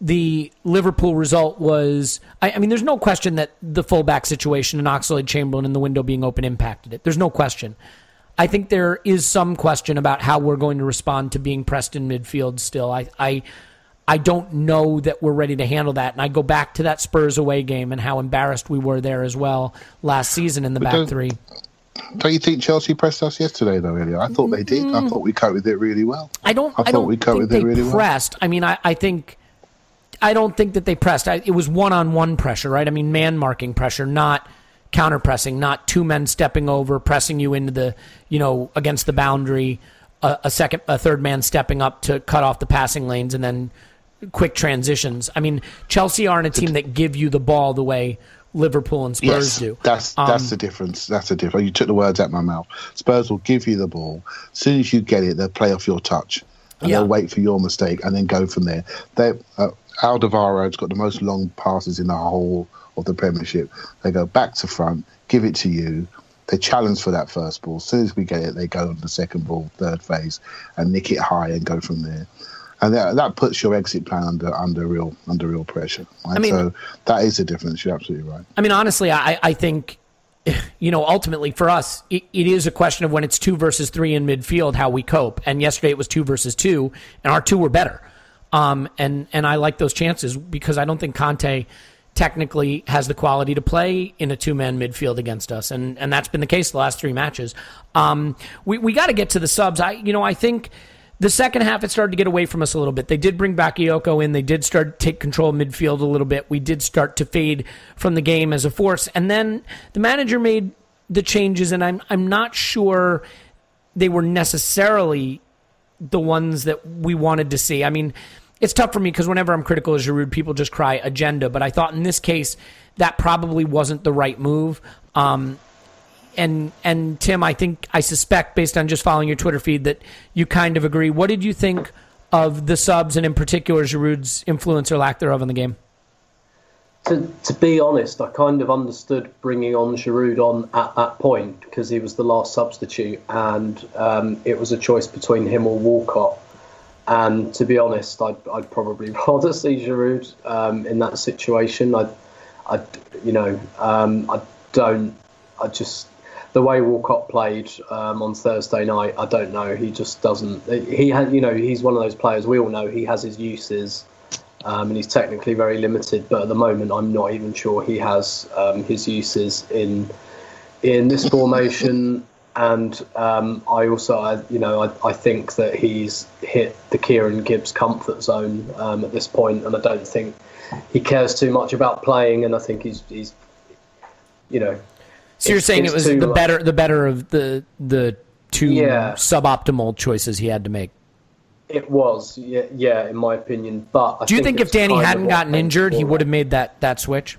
the Liverpool result was. I, I mean, there's no question that the fullback situation and Oxlade Chamberlain and the window being open impacted it. There's no question. I think there is some question about how we're going to respond to being pressed in midfield. Still, I, I, I don't know that we're ready to handle that. And I go back to that Spurs away game and how embarrassed we were there as well last season in the back three. Don't you think Chelsea pressed us yesterday, though, Elliot? I thought they did. I thought we coped with it really well. I don't. I I, thought don't we covered think it they really well. pressed. I mean, I, I think. I don't think that they pressed. I, it was one-on-one pressure, right? I mean, man marking pressure, not counter pressing, not two men stepping over, pressing you into the, you know, against the boundary, a, a second, a third man stepping up to cut off the passing lanes, and then quick transitions. I mean, Chelsea aren't a team that give you the ball the way Liverpool and Spurs Yes, do. that's Um, that's the difference. That's the difference. You took the words out of my mouth. Spurs will give you the ball. As soon as you get it, they'll play off your touch, and Yeah. they'll wait for your mistake and then go from there. They uh, Alderweireld's got the most long passes in the whole of the Premiership. They go back to front, give it to you. They challenge for that first ball. As soon as we get it, they go on the second ball, third phase, and nick it high and go from there. And that, that puts your exit plan under under real under real pressure. right? I mean- so that is the difference. You're absolutely right. I mean, honestly, I, I think, you know, ultimately for us, it, it is a question of when it's two versus three in midfield, how we cope. And yesterday it was two versus two, and our two were better. Um, and, and I like those chances because I don't think Conte technically has the quality to play in a two man midfield against us. And, and that's been the case the last three matches. Um, we, we got to get to the subs. I, you know, I think the second half it started to get away from us a little bit. They did bring Bakayoko in. They did start to take control of midfield a little bit. We did start to fade from the game as a force. And then the manager made the changes, and I'm I'm not sure they were necessarily the ones that we wanted to see. I mean, it's tough for me because whenever I'm critical of Giroud, people just cry agenda. But I thought in this case that probably wasn't the right move. Um, and and Tim, I think I suspect based on just following your Twitter feed that you kind of agree. What did you think of the subs and in particular Giroud's influence or lack thereof in the game? To, to be honest, I kind of understood bringing on Giroud on at that point because he was the last substitute, and um, it was a choice between him or Walcott. And to be honest, I'd, I'd probably rather see Giroud um, in that situation. I, I, you know, um, I don't. I just the way Walcott played um, on Thursday night. I don't know. He just doesn't. He had, you know, he's one of those players. We all know he has his uses um, and he's technically very limited. But at the moment, I'm not even sure he has um, his uses in in this formation. And um, I also, I, you know, I, I think that he's hit the Kieran Gibbs comfort zone um, at this point, and I don't think he cares too much about playing. And I think he's, he's you know, So you're It's- saying it was too, the uh, better the better of the the two Yeah. suboptimal choices he had to make. it was, yeah, yeah, in my opinion. But I Do you think, if Danny hadn't gotten injured, he would have made that that switch?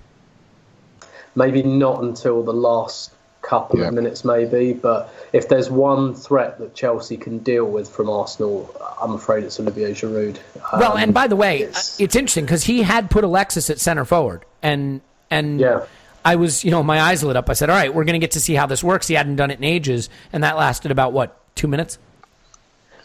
maybe not until the last couple Yeah. of minutes, maybe. But if there's one threat that Chelsea can deal with from Arsenal, I'm afraid it's Olivier Giroud. Well, Um, and by the way, it's- it's, interesting because he had put Alexis at center forward, and and Yeah. I was, you know, my eyes lit up. I said, "All right, we're going to get to see how this works." He hadn't done it in ages, and that lasted about what two minutes.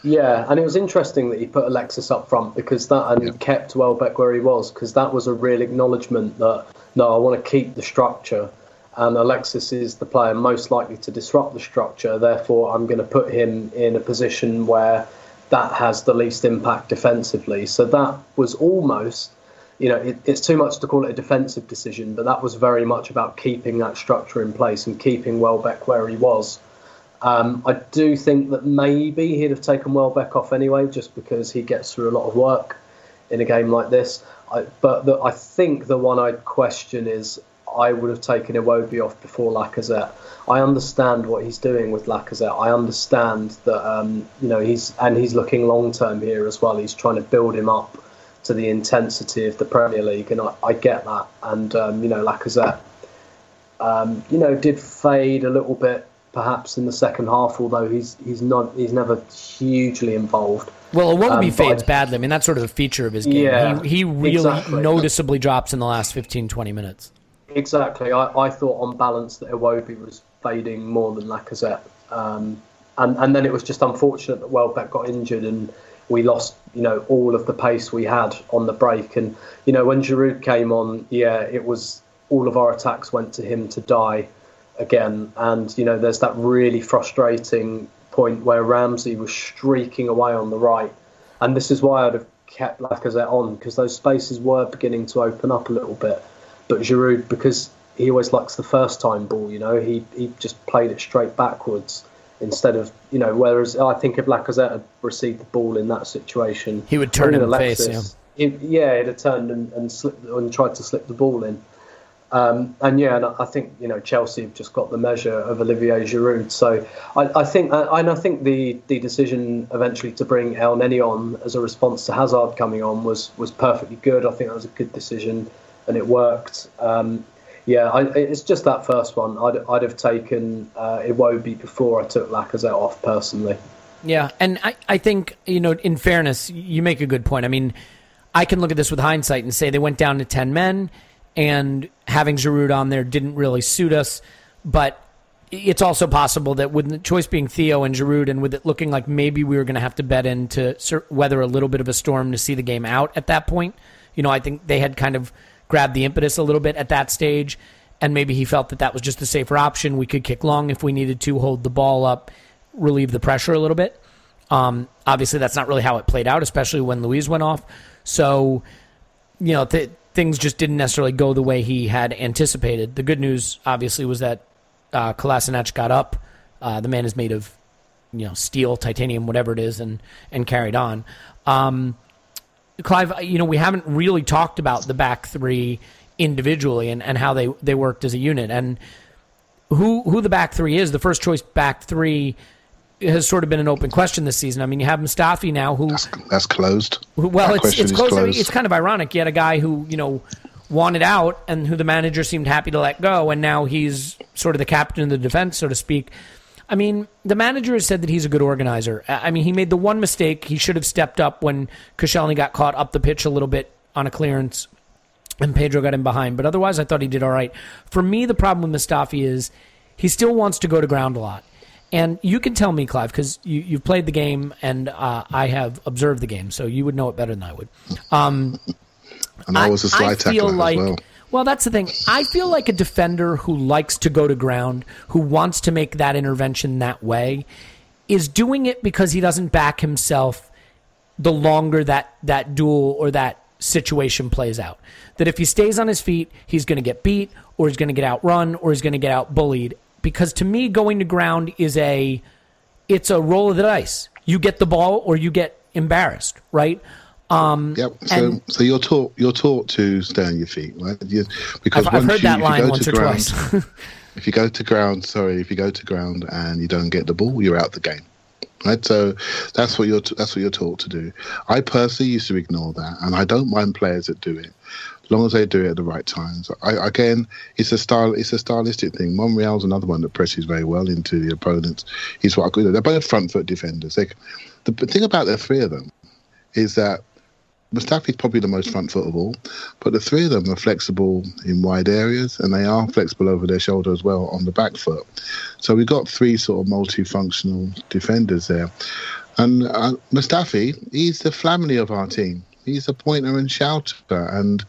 Yeah, and it was interesting that he put Alexis up front because that and kept Welbeck where he was because that was a real acknowledgement that no, I want to keep the structure, and Alexis is the player most likely to disrupt the structure. Therefore, I'm going to put him in a position where that has the least impact defensively. So that was almost, you know, it, it's too much to call it a defensive decision, but that was very much about keeping that structure in place and keeping Welbeck where he was. Um, I do think that maybe he'd have taken Welbeck off anyway, just because he gets through a lot of work in a game like this. I, but the, I think the one I'd question is I would have taken Iwobi off before Lacazette. I understand what he's doing with Lacazette. I understand that um, you know he's and he's looking long term here as well. He's trying to build him up to the intensity of the Premier League, and I, I get that. And um, you know Lacazette, um, you know, did fade a little bit perhaps in the second half, although he's he's not he's never hugely involved. Well, Iwobi um, fades badly. I mean, that's sort of a feature of his game. Yeah, he, he really exactly. noticeably drops in the last 15, 20 minutes. Exactly. I, I thought on balance that Iwobi was fading more than Lacazette. Um, and, and then it was just unfortunate that Welbeck got injured and we lost, you know, all of the pace we had on the break. And, you know, when Giroud came on, yeah, it was all of our attacks went to him to die again. And, you know, there's that really frustrating point where Ramsey was streaking away on the right. And this is why I'd have kept Lacazette on because those spaces were beginning to open up a little bit. But Giroud, because he always likes the first time ball, you know, he, he just played it straight backwards instead of, you know, whereas I think if Lacazette had received the ball in that situation, he would turn in the face, yeah. He, yeah, he'd have turned and, and, slipped, and tried to slip the ball in. Um, and yeah, and I think you know Chelsea have just got the measure of Olivier Giroud. So I, I think, and I think the the decision eventually to bring Elneny on as a response to Hazard coming on was was perfectly good. I think that was a good decision, and it worked. Um, yeah, I, it's just that first one. I'd, I'd have taken uh, Iwobi before I took Lacazette off personally. Yeah, and I, I think you know, in fairness, you make a good point. I mean, I can look at this with hindsight and say they went down to ten men and having Giroud on there didn't really suit us. But it's also possible that with the choice being Theo and Giroud, and with it looking like maybe we were going to have to bet into weather a little bit of a storm to see the game out at that point. You know, I think they had kind of grabbed the impetus a little bit at that stage, and maybe he felt that that was just a safer option. We could kick long if we needed to, hold the ball up, relieve the pressure a little bit. Um, obviously, that's not really how it played out, especially when Luiz went off. So, you know, th- things just didn't necessarily go the way he had anticipated. The good news, obviously, was that uh, got up. Uh, the man is made of, you know, steel, titanium, whatever it is, and and carried on. Um, Clive, you know, we haven't really talked about the back three individually and, and how they, they worked as a unit. And who who the back three is, the first choice back three has sort of been an open question this season. I mean, you have Mustafi now, who that's, that's closed. Who, well, that it's it's closed. closed. it's kind of ironic. You had a guy who you know wanted out and who the manager seemed happy to let go, and now he's sort of the captain of the defense, so to speak. I mean, the manager has said that he's a good organizer. I mean, he made the one mistake. He should have stepped up when Koscielny got caught up the pitch a little bit on a clearance and Pedro got him behind. But otherwise, I thought he did all right. For me, the problem with Mustafi is he still wants to go to ground a lot. And you can tell me, Clive, because you, you've played the game and uh, I have observed the game, so you would know it better than I would. Um, and I was a slide tackler like, as well. Well, that's the thing. I feel like a defender who likes to go to ground, who wants to make that intervention that way, is doing it because he doesn't back himself the longer that, that duel or that situation plays out. That if he stays on his feet, he's going to get beat, or he's going to get outrun, or he's going to get out bullied because to me going to ground is a it's a roll of the dice. You get the ball or you get embarrassed, right? Um, yep. So, and, so you're taught you're taught to stay on your feet, right? You, because I've, I've heard you, that line once or ground, twice. if you go to ground, sorry, if you go to ground and you don't get the ball, you're out the game. Right, so that's what you're that's what you're taught to do. I personally used to ignore that, and I don't mind players that do it as long as they do it at the right times. I, again, it's a style. It's a stylistic thing. Monreal's another one that presses very well into the opponents. He's what I call. They're both front foot defenders. They, the thing about the three of them is that Mustafi's probably the most front foot of all, but the three of them are flexible in wide areas and they are flexible over their shoulder as well on the back foot. So we've got three sort of multifunctional defenders there. And uh, Mustafi, he's the Flamini of our team he's a pointer and shouter, and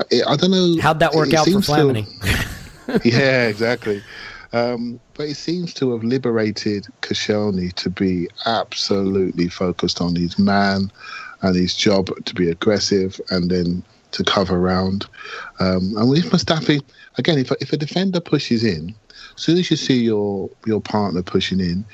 I don't know how'd that work out for Flamini. yeah, exactly. Um, but he seems to have liberated Koscielny to be absolutely focused on his man and his job to be aggressive and then to cover around. Um, and with Mustafi, again, if, if a defender pushes in, as soon as you see your your partner pushing in,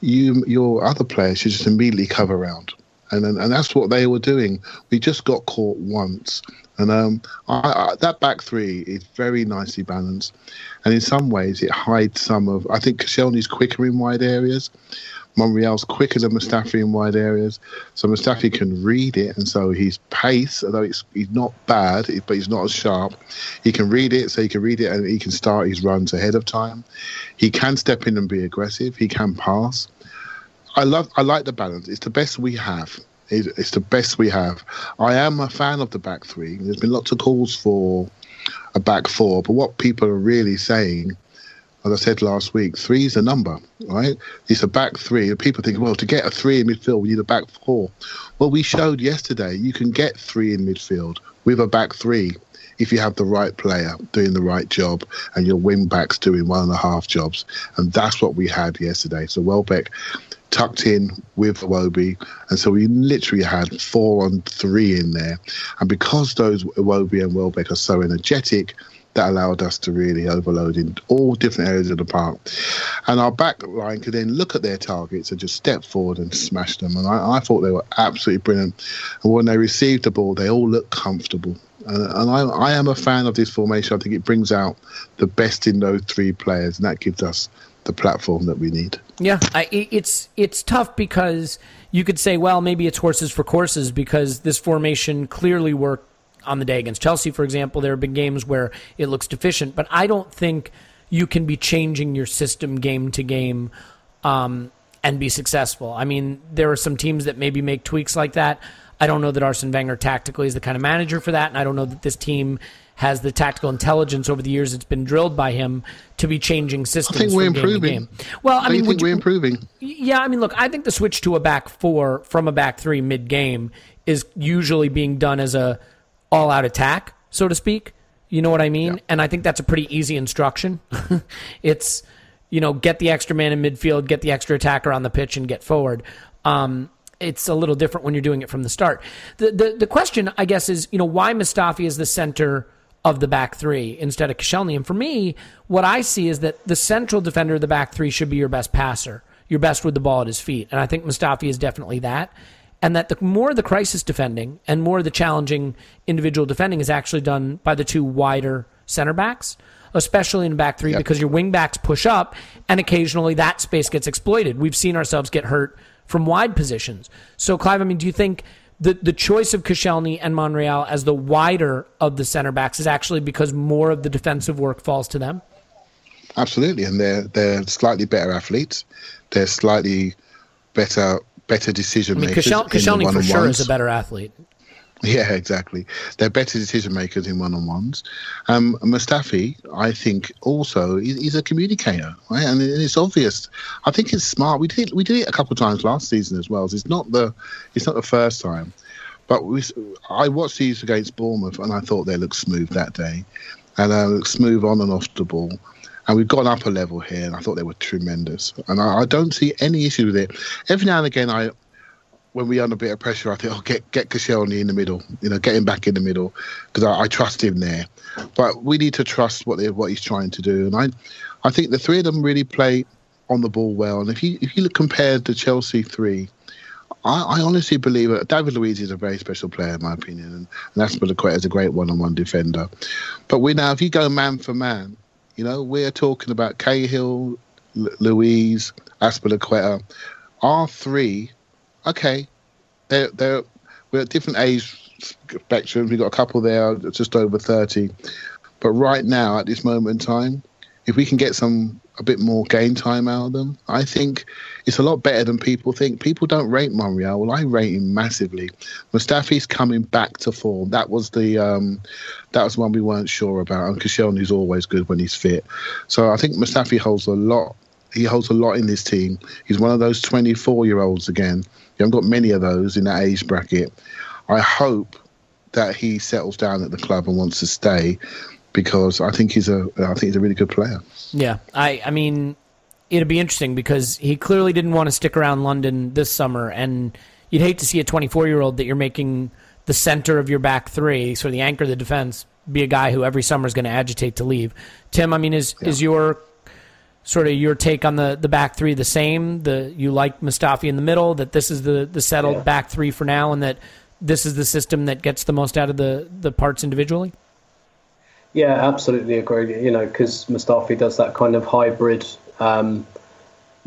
you your other player should just immediately cover around and and, and that's what they were doing. We just got caught once, and um, I, I, that back three is very nicely balanced, and in some ways it hides some of. I think Koscielny's quicker in wide areas. Monreal's quicker than Mustafi in wide areas, so Mustafi can read it, and so his pace, although he's not bad, but he's not as sharp. He can read it, so he can read it, and he can start his runs ahead of time. He can step in and be aggressive. He can pass. I love, I like the balance. It's the best we have. It's the best we have. I am a fan of the back three. There's been lots of calls for a back four, but what people are really saying as I said last week, three is a number, right? It's a back three. People think, well, to get a three in midfield, we need a back four. Well, we showed yesterday you can get three in midfield with a back three if you have the right player doing the right job and your wing backs doing one and a half jobs. And that's what we had yesterday. So Welbeck tucked in with Iwobi, and so we literally had four on three in there. And because those Iwobi and Welbeck are so energetic, that allowed us to really overload in all different areas of the park. And our back line could then look at their targets and just step forward and smash them. And I, I thought they were absolutely brilliant. And when they received the ball, they all looked comfortable. And, and I, I am a fan of this formation. I think it brings out the best in those three players, and that gives us the platform that we need. Yeah, I, it's it's tough because you could say, well, maybe it's horses for courses because this formation clearly worked on the day against Chelsea, for example. There have been games where it looks deficient, but I don't think you can be changing your system game to game um, and be successful. I mean, there are some teams that maybe make tweaks like that. I don't know that Arsene Wenger tactically is the kind of manager for that, and I don't know that this team has the tactical intelligence over the years it's been drilled by him to be changing systems. I think we're improving. Well, I Don't mean, think you, we're improving. Yeah, I mean, look, I think the switch to a back four from a back three mid game is usually being done as a all out attack, so to speak. You know what I mean? Yeah. And I think that's a pretty easy instruction. it's you know get the extra man in midfield, get the extra attacker on the pitch, and get forward. Um, it's a little different when you're doing it from the start. The, the the question, I guess, is you know why Mustafi is the center of the back three instead of Koscielny. And for me, what I see is that the central defender of the back three should be your best passer, your best with the ball at his feet. And I think Mustafi is definitely that. And that the more the crisis defending and more the challenging individual defending is actually done by the two wider center backs, especially in back three, Yep. because your wing backs push up and occasionally that space gets exploited. We've seen ourselves get hurt from wide positions. So, Clive, I mean, do you think the, the choice of Koscielny and Monreal as the wider of the center backs is actually because more of the defensive work falls to them? Absolutely, and they're they're slightly better athletes. They're slightly better better decision I mean, makers. Kosciel- in Koscielny for sure one-on-ones. is a better athlete. Yeah, exactly. They're better decision makers in one on ones. Um, Mustafi, I think, also he's a communicator, right? And it's obvious. I think it's smart. We did we did it a couple of times last season as well. So it's not the it's not the first time, but we, I watched these against Bournemouth and I thought they looked smooth that day, and uh, looked smooth on and off the ball. And we've gone up a level here, and I thought they were tremendous. And I, I don't see any issue with it. Every now and again, I when we're under a bit of pressure, I think, oh, get get Koscielny in the middle, you know, get him back in the middle because I, I trust him there. But we need to trust what they, what he's trying to do, and I, I think the three of them really play on the ball well. And if you if you look compared to Chelsea three, I, I honestly believe that David Luiz is a very special player in my opinion, and, and Azpilicueta is a great one-on-one defender. But we now, if you go man for man, you know, we're talking about Cahill, L- Luiz, Azpilicueta. Our three, okay, they're they're we're at different age spectrums. We've got a couple there just over thirty, but right now at this moment in time, if we can get some a bit more game time out of them, I think it's a lot better than people think. People don't rate Monreal. Well, I rate him massively. Mustafi's coming back to form. That was the um, that was one we weren't sure about. And Koscielny's always good when he's fit. So I think Mustafi holds a lot. He holds a lot in this team. He's one of those 24 year olds again. You haven't got many of those in that age bracket. I hope that he settles down at the club and wants to stay because I think he's a I think he's a really good player. Yeah, I I mean, it'd be interesting because he clearly didn't want to stick around London this summer, and you'd hate to see a 24 year old that you're making the center of your back three, so the anchor of the defense, be a guy who every summer is going to agitate to leave. Tim, I mean, is is your sort of your take on the, the back three the same? The you like Mustafi in the middle, that this is the, the settled Yeah. back three for now, and that this is the system that gets the most out of the, the parts individually? Yeah, absolutely agree. You know, because Mustafi does that kind of hybrid um,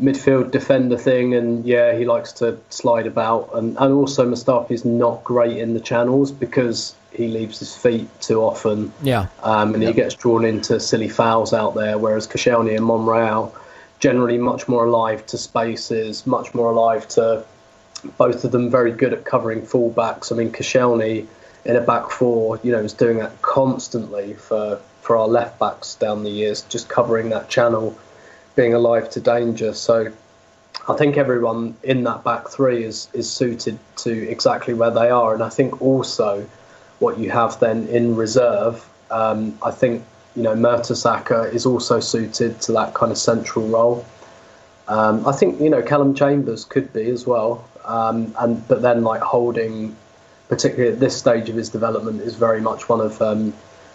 midfield defender thing, and yeah, he likes to slide about, and, and also Mustafi's not great in the channels because he leaves his feet too often, Yeah. um, and he gets drawn into silly fouls out there. Whereas Koscielny and Monreal generally much more alive to spaces, much more alive to both of them very good at covering fullbacks. I mean, Koscielny in a back four, you know, was doing that constantly for, for our left backs down the years, just covering that channel, being alive to danger. So I think everyone in that back three is, is suited to exactly where they are. And I think also what you have then in reserve, um, I think, you know, Mertesacker is also suited to that kind of central role. Um, I think you know Callum Chambers could be as well, um, and but then like holding, particularly at this stage of his development, is very much one of um,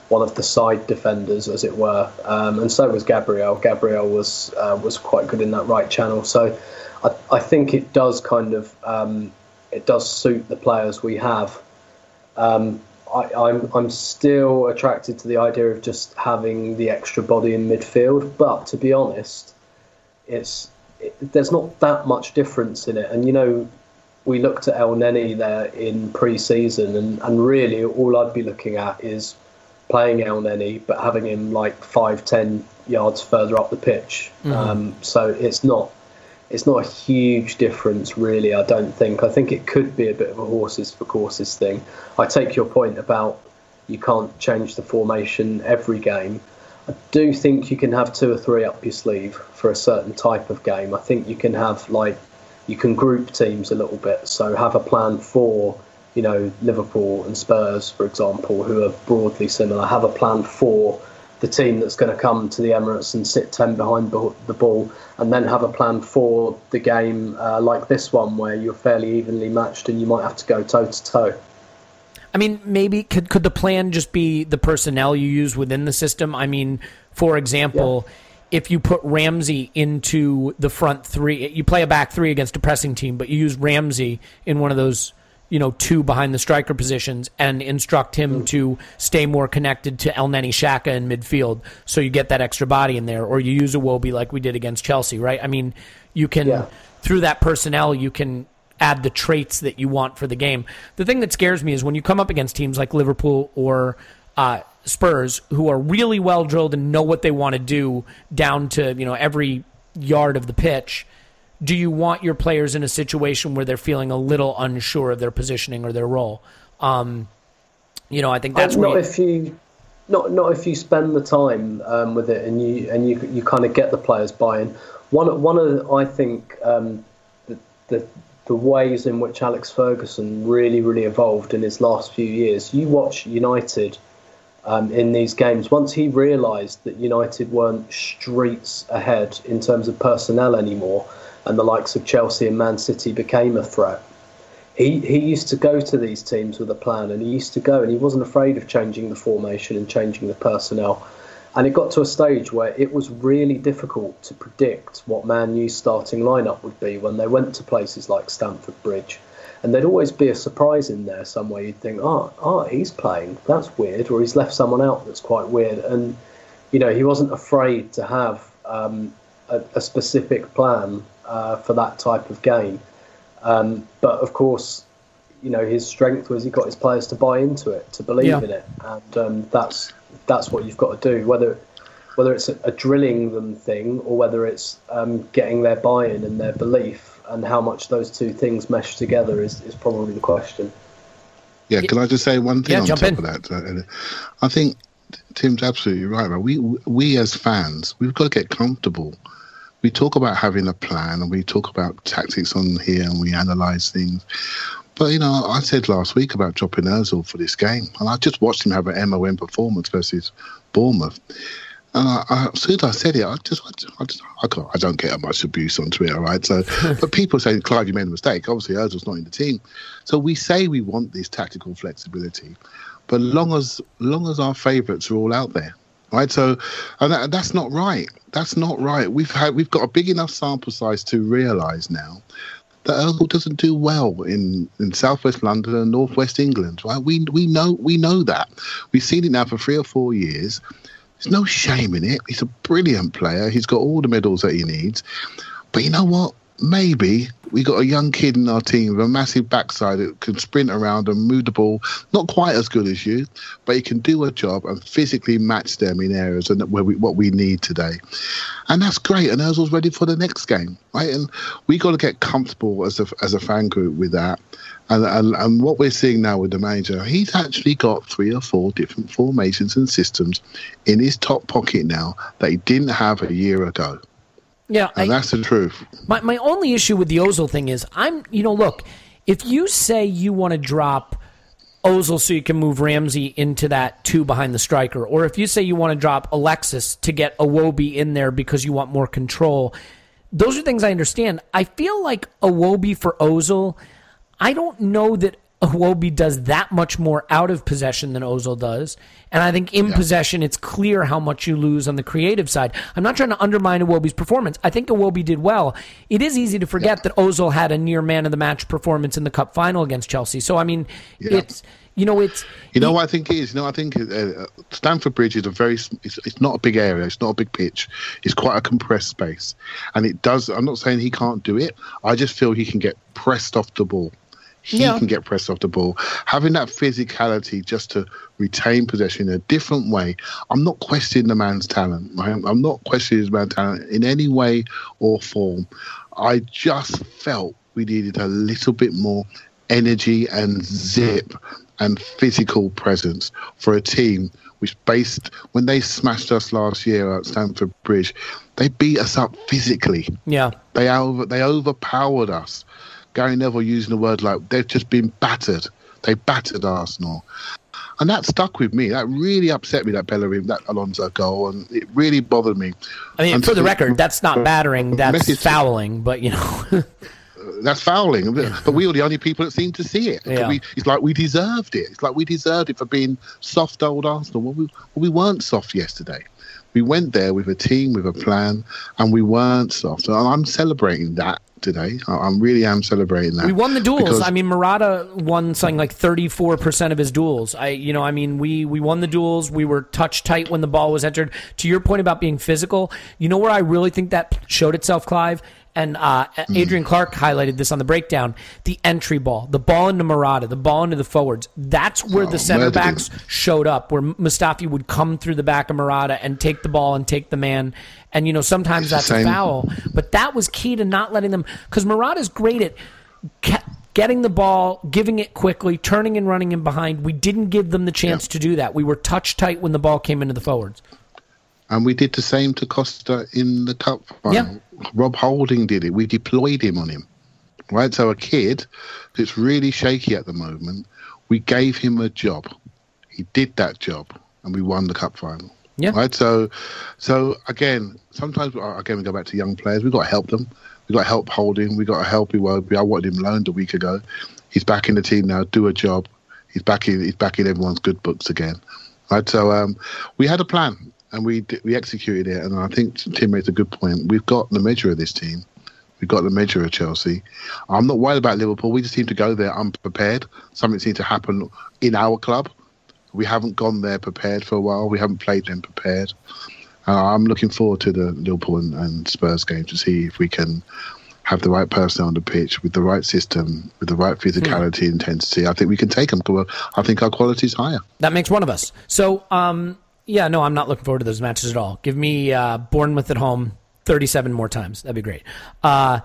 one of the side defenders, as it were, um, and so was Gabriel. Gabriel was uh, was quite good in that right channel, so I, I think it does kind of um, it does suit the players we have. Um, I, I'm I'm still attracted to the idea of just having the extra body in midfield, but to be honest, it's it, there's not that much difference in it. And you know, we looked at Elneny there in pre-season, and, and really all I'd be looking at is playing Elneny, but having him like five, ten yards further up the pitch. Um, so it's not it's not a huge difference, really. I don't think. I think it could be a bit of a horses for courses thing. I take your point about you can't change the formation every game. I do think you can have two or three up your sleeve for a certain type of game. I think you can have like you can group teams a little bit. So have a plan for you know Liverpool and Spurs, for example, who are broadly similar. Have a plan for the team that's going to come to the Emirates and sit ten behind the ball, and then have a plan for the game uh, like this one where you're fairly evenly matched and you might have to go toe to toe. I mean, maybe could could the plan just be the personnel you use within the system? I mean, for example, if you put Ramsey into the front three, you play a back three against a pressing team, but you use Ramsey in one of those, you know, two behind the striker positions and instruct him to stay more connected to El Neni Xhaka in midfield, so you get that extra body in there, or you use Iwobi like we did against Chelsea, right? I mean, you can Yeah. through that personnel, you can add the traits that you want for the game. The thing that scares me is when you come up against teams like Liverpool or uh, Spurs, who are really well drilled and know what they want to do down to you know every yard of the pitch. Do you want your players in a situation where they're feeling a little unsure of their positioning or their role? Um, you know, I think that's not you- if you not not if you spend the time um, with it and you and you you kind of get the players buy-in. One one of I think um, the, the the ways in which Alex Ferguson really really evolved in his last few years. You watch United um, in these games. Once he realised that United weren't streets ahead in terms of personnel anymore, and the likes of Chelsea and Man City became a threat he he used to go to these teams with a plan, and he used to go, and he wasn't afraid of changing the formation and changing the personnel. And it got to a stage where it was really difficult to predict what Man U's starting lineup would be when they went to places like Stamford Bridge. And there'd always be a surprise in there somewhere. You'd think, oh, oh, he's playing. That's weird. Or he's left someone out that's quite weird. And, you know, he wasn't afraid to have um, a, a specific plan uh, for that type of game. Um, but of course, you know his strength was he got his players to buy into it, to believe Yeah. in it, and um, that's that's what you've got to do. Whether whether it's a, a drilling them thing or whether it's um, getting their buy-in and their belief, and how much those two things mesh together is, is probably the question. Yeah, can I just say one thing Yeah, on top in. of that? Uh, I think Tim's absolutely right. We we as fans, we've got to get comfortable. We talk about having a plan, and we talk about tactics on here, and we analyse things. But you know, I said last week about dropping Özil for this game, and I just watched him have an MON performance versus Bournemouth. And I, I, as soon as I said it, I just, I, just, I, just, I, can't, I don't get much abuse on Twitter, right? So, but people say, Clive, you made a mistake. Obviously, Özil's not in the team. So we say we want this tactical flexibility, but long as long as our favourites are all out there, right? So, and that, that's not right. That's not right. We've had we've got a big enough sample size to realise now that Ozil doesn't do well in, in southwest London and northwest England, right? We we know we know that. We've seen it now for three or four years. There's no shame in it. He's a brilliant player. He's got all the medals that he needs. But you know what? maybe we got a young kid in our team with a massive backside that can sprint around and move the ball, not quite as good as you, but he can do a job and physically match them in areas and where we, what we need today. And that's great. And Ozil's ready for the next game, right? And we got to get comfortable as a, as a fan group with that. And, and, and what we're seeing now with the manager, he's actually got three or four different formations and systems in his top pocket now that he didn't have a year ago. Yeah, and I, that's the truth. My my only issue with the Ozil thing is I'm you know look if you say you want to drop Ozil so you can move Ramsey into that two behind the striker, or if you say you want to drop Alexis to get Iwobi in there because you want more control, those are things I understand. I feel like Iwobi for Ozil, I don't know that Iwobi does that much more out of possession than Ozil does. And I think in yeah. possession, it's clear how much you lose on the creative side. I'm not trying to undermine Iwobi's performance. I think Iwobi did well. It is easy to forget yeah. that Ozil had a near man of the match performance in the cup final against Chelsea. So, I mean, yeah. it's. You know, it's. You know what I think it is? You know, I think uh, Stamford Bridge is a very. It's, it's not a big area. It's not a big pitch. It's quite a compressed space, and it does. I'm not saying he can't do it. I just feel he can get pressed off the ball he yeah. can get pressed off the ball. Having that physicality just to retain possession in a different way. I'm not questioning the man's talent. Right? I'm not questioning his man's talent in any way or form. I just felt we needed a little bit more energy and zip and physical presence for a team which based when they smashed us last year at Stamford Bridge, they beat us up physically. Yeah. They over they overpowered us. Gary Neville using the word like they've just been battered. They battered Arsenal. And that stuck with me. That really upset me, that Bellerin, that Alonso goal, and it really bothered me. I mean, and for the record, that's not battering, that's fouling, but, you know. that's fouling. But we were the only people that seemed to see it. Yeah. We, it's like we deserved it. It's like we deserved it for being soft old Arsenal. Well, we, well, we weren't soft yesterday. We went there with a team, with a plan, and we weren't soft. And I'm celebrating that today. I, I really am celebrating that. We won the duels. I mean, Morata won something like 34% of his duels. I, you know, I mean, we, we won the duels. We were touch tight when the ball was entered. To your point about being physical, you know where I really think that showed itself, Clive? And uh, mm. Adrian Clarke highlighted this on the breakdown. The entry ball, the ball into Morata, the ball into the forwards. That's where oh, the center backs showed up, where Mustafi would come through the back of Morata and take the ball and take the man. And you know sometimes it's that's a foul, but that was key to not letting them because Morata's great at. getting the ball, giving it quickly, turning and running in behind. We didn't give them the chance yeah. to do that. We were touch tight when the ball came into the forwards. And we did the same to Costa in the cup final. Yeah. Rob Holding did it. We deployed him on him. Right? So a kid that's really shaky at the moment, we gave him a job. He did that job and we won the cup final. Yeah. Right. So, so again, sometimes again we go back to young players. We've got to help them. We've got to help Holding. We've got to help Iwobi. I wanted him loaned a week ago. He's back in the team now. Do a job. He's back in. He's back in everyone's good books again. Right. So um, we had a plan and we we executed it. And I think Tim made a good point. We've got the measure of this team. We've got the measure of Chelsea. I'm not worried about Liverpool. We just seem to go there unprepared. Something seems to happen in our club. We haven't gone there prepared for a while. We haven't played them prepared. Uh, I'm looking forward to the Liverpool and, and Spurs game to see if we can have the right person on the pitch with the right system, with the right physicality, hmm. intensity. I think we can take them. I think our quality is higher. That makes one of us. So, um, yeah, no, I'm not looking forward to those matches at all. Give me uh, Bournemouth at home 37 more times. That'd be great. Uh,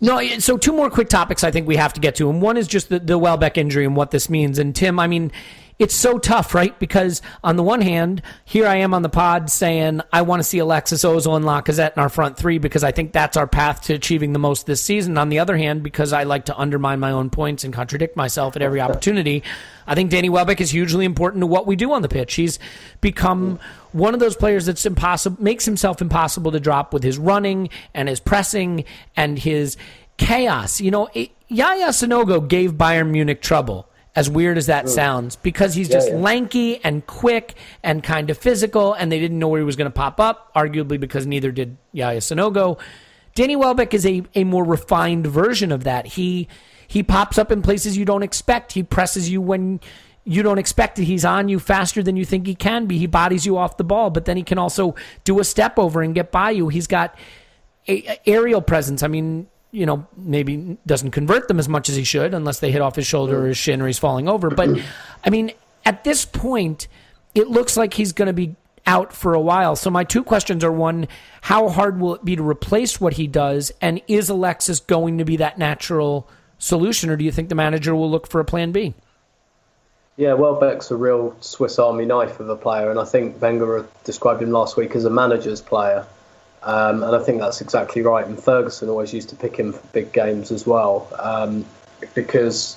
no, so two more quick topics I think we have to get to, and one is just the, the Welbeck injury and what this means. And Tim, I mean, it's so tough, right? Because on the one hand, here I am on the pod saying I want to see Alexis Ozil and Lacazette in our front three because I think that's our path to achieving the most this season. On the other hand, because I like to undermine my own points and contradict myself at every opportunity, I think Danny Welbeck is hugely important to what we do on the pitch. He's become one of those players that's impossible, makes himself impossible to drop with his running and his pressing and his chaos. You know, it, Yaya Sanogo gave Bayern Munich trouble as weird as that hmm. sounds, because he's Yeah, just yeah. lanky and quick and kind of physical, and they didn't know where he was going to pop up, arguably because neither did Yaya Sanogo. Danny Welbeck is a, a more refined version of that. He he pops up in places you don't expect. He presses you when you don't expect it. He's on you faster than you think he can be. He bodies you off the ball, but then he can also do a step over and get by you. He's got a, a- aerial presence. I mean, you know, maybe doesn't convert them as much as he should unless they hit off his shoulder or his shin or he's falling over. But I mean, at this point, it looks like he's going to be out for a while. So my two questions are one, how hard will it be to replace what he does? And is Alexis going to be that natural solution or do you think the manager will look for a plan B? Yeah, Welbeck's a real Swiss Army knife of a player, and I think Wenger described him last week as a manager's player. Um, and I think that's exactly right. And Ferguson always used to pick him for big games as well, um, because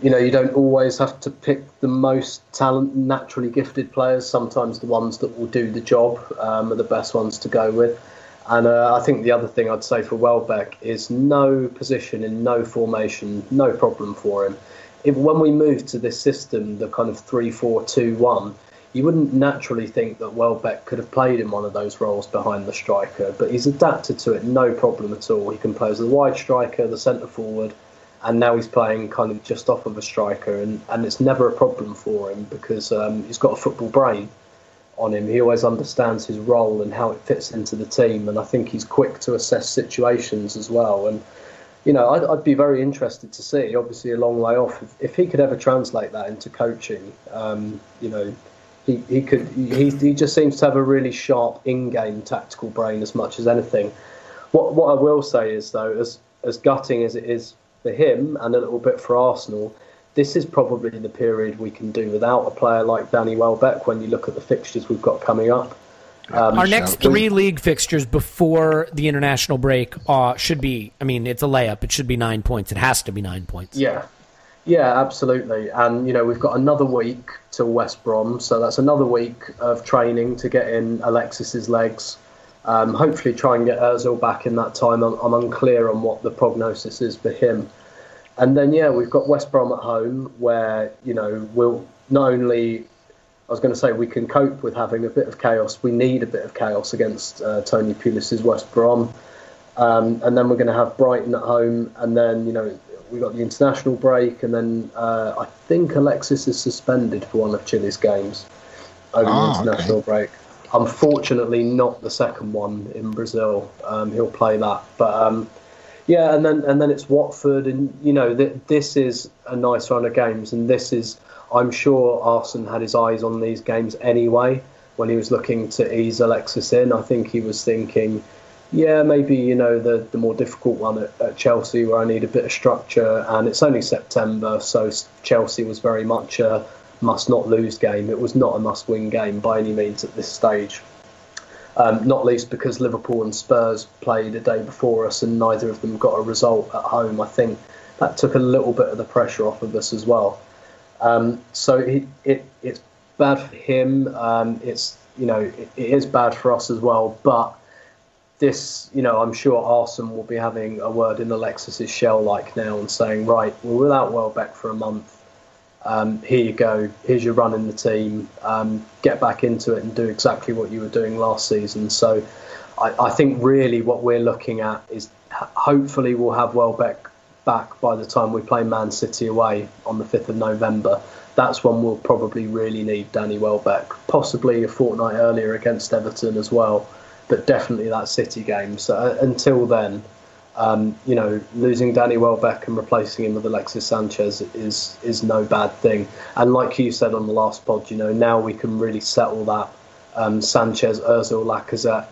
you know you don't always have to pick the most talent, naturally gifted players. Sometimes the ones that will do the job um, are the best ones to go with. And uh, I think the other thing I'd say for Welbeck is no position in no formation, no problem for him. If when we moved to this system, the kind of three-four-two-one, you wouldn't naturally think that Welbeck could have played in one of those roles behind the striker, but he's adapted to it no problem at all. He can play as the wide striker, the centre forward, and now he's playing kind of just off of a striker, and, and it's never a problem for him because um, he's got a football brain on him. He always understands his role and how it fits into the team, and I think he's quick to assess situations as well. And you know, I'd, I'd be very interested to see. Obviously, a long way off. If, if he could ever translate that into coaching, um, you know, he, he could. He, he just seems to have a really sharp in-game tactical brain as much as anything. What what I will say is though, as as gutting as it is for him and a little bit for Arsenal, this is probably the period we can do without a player like Danny Welbeck. When you look at the fixtures we've got coming up, um, Our next three league fixtures before the international break uh, should be, I mean, it's a layup. It should be nine points. It has to be nine points. Yeah, yeah, absolutely. And you know, we've got another week till West Brom, so that's another week of training to get in Alexis's legs. Um, hopefully, try and get Özil back in that time. I'm, I'm unclear on what the prognosis is for him. And then, yeah, we've got West Brom at home, where you know we'll not only I was going to say we can cope with having a bit of chaos. We need a bit of chaos against uh, Tony Pulis's West Brom, um, and then we're going to have Brighton at home, and then you know we got the international break, and then uh, I think Alexis is suspended for one of Chile's games over Ah, the international break. Unfortunately, not the second one in Brazil. Um, he'll play that, but um, yeah, and then and then it's Watford, and you know th- this is a nice run of games, and this is I'm sure Arsene had his eyes on these games anyway when he was looking to ease Alexis in. I think he was thinking, yeah, maybe you know the the more difficult one at, at Chelsea where I need a bit of structure, and it's only September, so Chelsea was very much a must not lose game. It was not a must win game by any means at this stage. Um, not least because Liverpool and Spurs played a day before us, and neither of them got a result at home. I think that took a little bit of the pressure off of us as well. Um, so it, it it's bad for him. Um, it's you know it, it is bad for us as well. But this, you know, I'm sure Arsene will be having a word in Alexis's shell like now and saying, right, we're without Welbeck for a month. Um, here you go. Here's your run in the team. Um, get back into it and do exactly what you were doing last season. So I, I think really what we're looking at is hopefully we'll have Welbeck back by the time we play Man City away on the 5th of November. That's when we'll probably really need Danny Welbeck, possibly a fortnight earlier against Everton as well, but definitely that City game. So uh, until then, um, you know, losing Danny Welbeck and replacing him with Alexis Sanchez is is no bad thing. And like you said on the last pod, you know, now we can really settle that um, Sanchez, Özil, Lacazette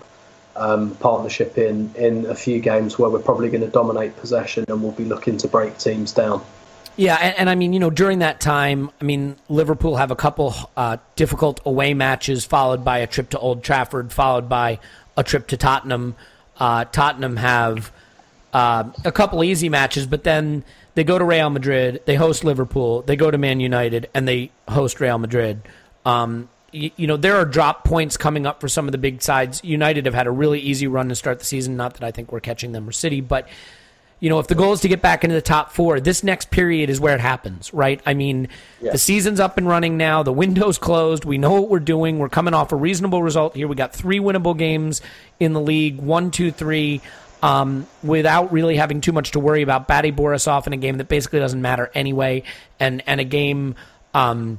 um, partnership in in a few games where we're probably going to dominate possession and we'll be looking to break teams down. Yeah, and, and I mean, you know, during that time, I mean, Liverpool have a couple uh, difficult away matches, followed by a trip to Old Trafford, followed by a trip to Tottenham. Uh, Tottenham have uh, a couple easy matches, but then they go to Real Madrid, they host Liverpool, they go to Man United, and they host Real Madrid. Um, you, you know, there are drop points coming up for some of the big sides. United have had a really easy run to start the season. Not that I think we're catching them or City, but you know, if the goal is to get back into the top four, this next period is where it happens, right? I mean, the season's up and running now. The window's closed. We know what we're doing. We're coming off a reasonable result here. We got three winnable games in the league one, two, three, um, without really having too much to worry about. Bate Borisov in a game that basically doesn't matter anyway, and, and a game um,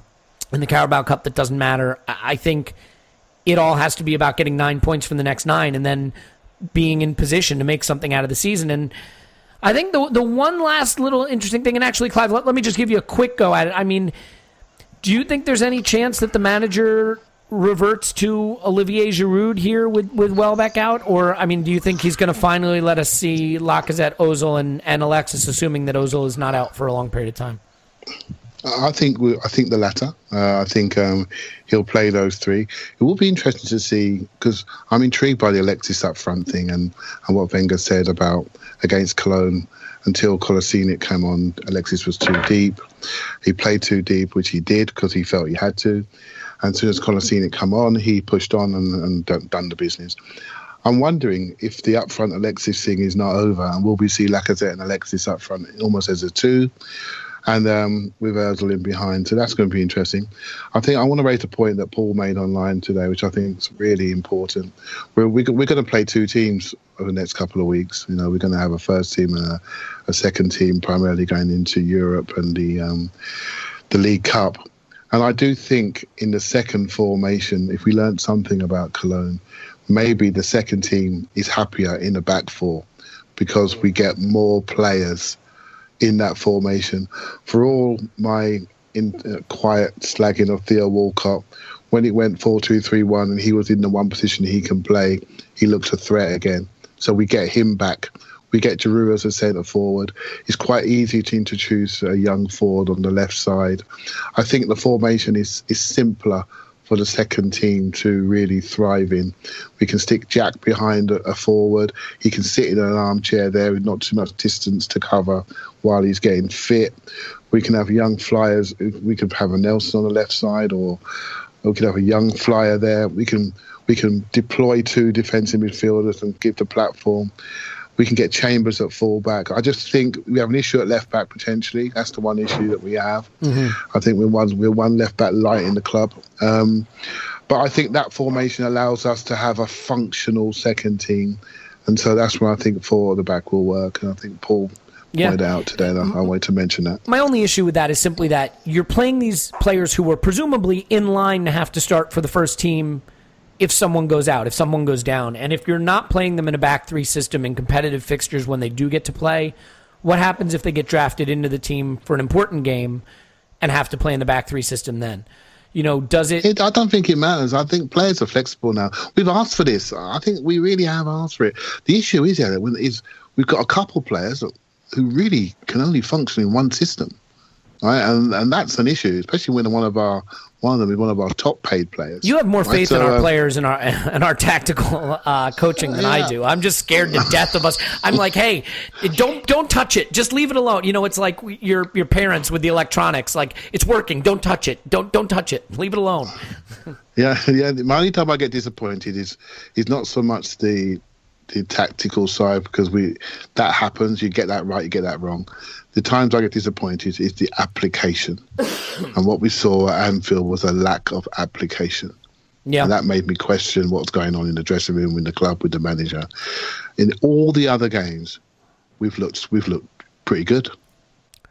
in the Carabao Cup that doesn't matter. I I think it all has to be about getting nine points from the next nine and then being in position to make something out of the season. And I think the the one last little interesting thing, and actually, Clive, let, let me just give you a quick go at it. I mean, do you think there's any chance that the manager reverts to Olivier Giroud here with, with Welbeck out? Or, I mean, do you think he's going to finally let us see Lacazette, Ozil, and, and Alexis, assuming that Ozil is not out for a long period of time? I think we, I think the latter. Uh, I think um, he'll play those three. It will be interesting to see because I'm intrigued by the Alexis up front thing and, and what Wenger said about against Cologne. Until Kolasinac came on, Alexis was too deep. He played too deep, which he did because he felt he had to. And as soon as Kolasinac come on, he pushed on and, and done, done the business. I'm wondering if the upfront Alexis thing is not over, and will we see Lacazette and Alexis up front almost as a two, and um, with Ozil in behind. So that's going to be interesting. I think I want to raise a point that Paul made online today, which I think is really important. We're, we're going to play two teams over the next couple of weeks. You know, we're going to have a first team and a, a second team, primarily going into Europe and the um, the League Cup. And I do think in the second formation, if we learned something about Cologne, maybe the second team is happier in the back four because we get more players in that formation. For all my in, uh, quiet slagging of Theo Walcott, when it went 4 2 3 1 and he was in the one position he can play, he looks a threat again. So we get him back. We get Giroud as a centre forward. It's quite easy to introduce a young forward on the left side. I think the formation is, is simpler for the second team to really thrive in. We can stick Jack behind a, forward. He can sit in an armchair there with not too much distance to cover while he's getting fit. We can have young flyers. We could have a Nelson on the left side, or we could have a young flyer there. We can we can deploy two defensive midfielders and give the platform. We can get Chambers at fullback. I just think we have an issue at left back potentially. That's the one issue that we have. I think we're one we're one left back light in the club. Um, but I think that formation allows us to have a functional second team, and so that's where I think four at the back will work. And I think Paul Yeah. pointed out today. And I, I wanted to mention that. My only issue with that is simply that you're playing these players who were presumably in line to have to start for the first team if someone goes out, if someone goes down. And if you're not playing them in a back three system in competitive fixtures when they do get to play, what happens if they get drafted into the team for an important game and have to play in the back three system then? You know, does it. It, I don't think it matters. I think players are flexible now. We've asked for this. I think we really have asked for it. The issue is, when- is we've got a couple players who really can only function in one system, right? And and that's an issue, especially when one of our one of them is one of our top paid players. You have more right? faith So, in our uh, players and our and our tactical uh, coaching than I do. I'm just scared to death of us. I'm like, hey, don't don't touch it. Just leave it alone. You know, it's like your your parents with the electronics. Like it's working. Don't touch it. Don't don't touch it. Leave it alone. Yeah, yeah. My only time I get disappointed is is not so much the the tactical side because we that happens. You get that right, you get that wrong. The times I get disappointed is the application, and what we saw at Anfield was a lack of application. Yeah. And that made me question what's going on in the dressing room, in the club, with the manager. In all the other games, we've looked we've looked pretty good.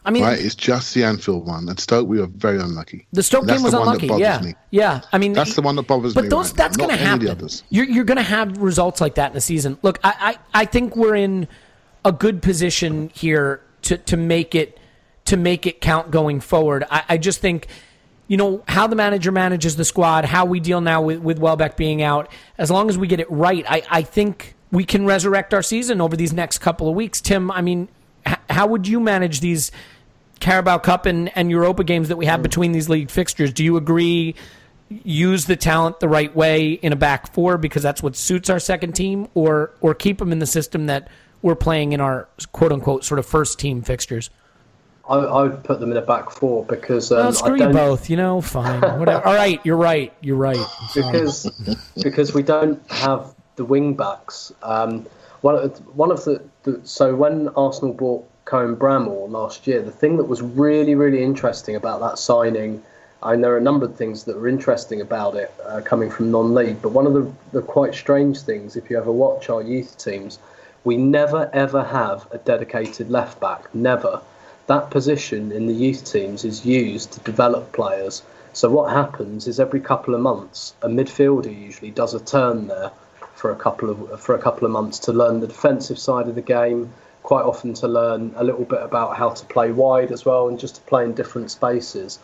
I mean, right? It's just the Anfield one. At Stoke, we were very unlucky. the Stoke game was unlucky. Yeah, me. yeah. I mean, That's the one that bothers but me. those right that's going to not any of the happen. others. You're you're going to have results like that in the season. Look, I, I I think we're in a good position here to to make it to make it count going forward. I, I just think. You know how the manager manages the squad, how we deal now with, with Welbeck being out. As long as we get it right, I, I think we can resurrect our season over these next couple of weeks. Tim, I mean, how would you manage these Carabao Cup and, and Europa games that we have between these league fixtures? Do you agree use the talent the right way in a back four because that's what suits our second team, or or keep them in the system that we're playing in our quote unquote sort of first team fixtures? I, I would put them in a back four because um, Well, screw you both. You know, fine, whatever. All right, you're right. You're right. because because we don't have the wing backs. Um, One of, one of the, the so when Arsenal bought Cohen Bramall last year, the thing that was really really interesting about that signing, and there are a number of things that were interesting about it uh, coming from non-league, but one of the, the quite strange things, if you ever watch our youth teams, we never ever have a dedicated left back, never. That position in the youth teams is used to develop players. So what happens is every couple of months, a midfielder usually does a turn there for a couple of for a couple of months to learn the defensive side of the game. Quite often to learn a little bit about how to play wide as well, and just to play in different spaces.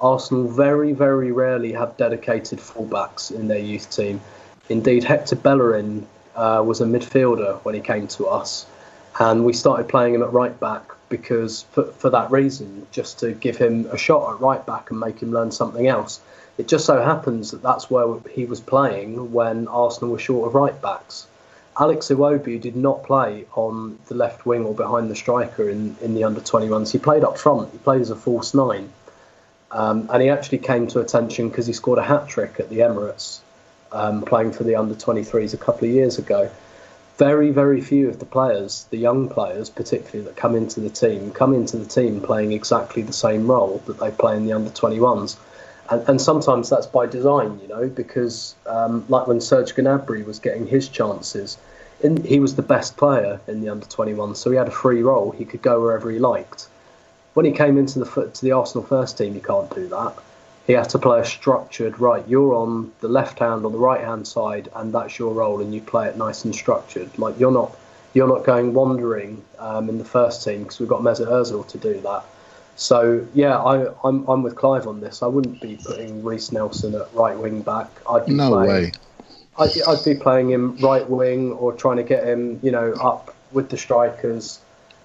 Arsenal very very rarely have dedicated fullbacks in their youth team. Indeed, Hector Bellerin uh, was a midfielder when he came to us, and we started playing him at right back because for, for that reason, just to give him a shot at right back and make him learn something else. It just so happens that that's where he was playing when Arsenal were short of right backs. Alex Iwobi did not play on the left wing or behind the striker in, in the under 21s. He played up front, he played as a false nine. Um, and he actually came to attention because he scored a hat trick at the Emirates, um, playing for the under 23s a couple of years ago. Very, very few of the players, the young players particularly, that come into the team, come into the team playing exactly the same role that they play in the under 21s and, and sometimes that's by design, you know, because um, like when Serge Gnabry was getting his chances, in, he was the best player in the under 21, so he had a free role. He could go wherever he liked. When he came into the to the Arsenal first team, he can't do that. He has to play a structured right. You're on the left hand, or the right hand side, and that's your role, and you play it nice and structured. Like you're not you're not going wandering um, in the first team because we've got Mesut Ozil to do that. So yeah, I, I'm I'm with Clive on this. I wouldn't be putting Reiss Nelson at right wing back. I'd be no playing, way. I'd, I'd be playing him right wing or trying to get him, you know, up with the strikers,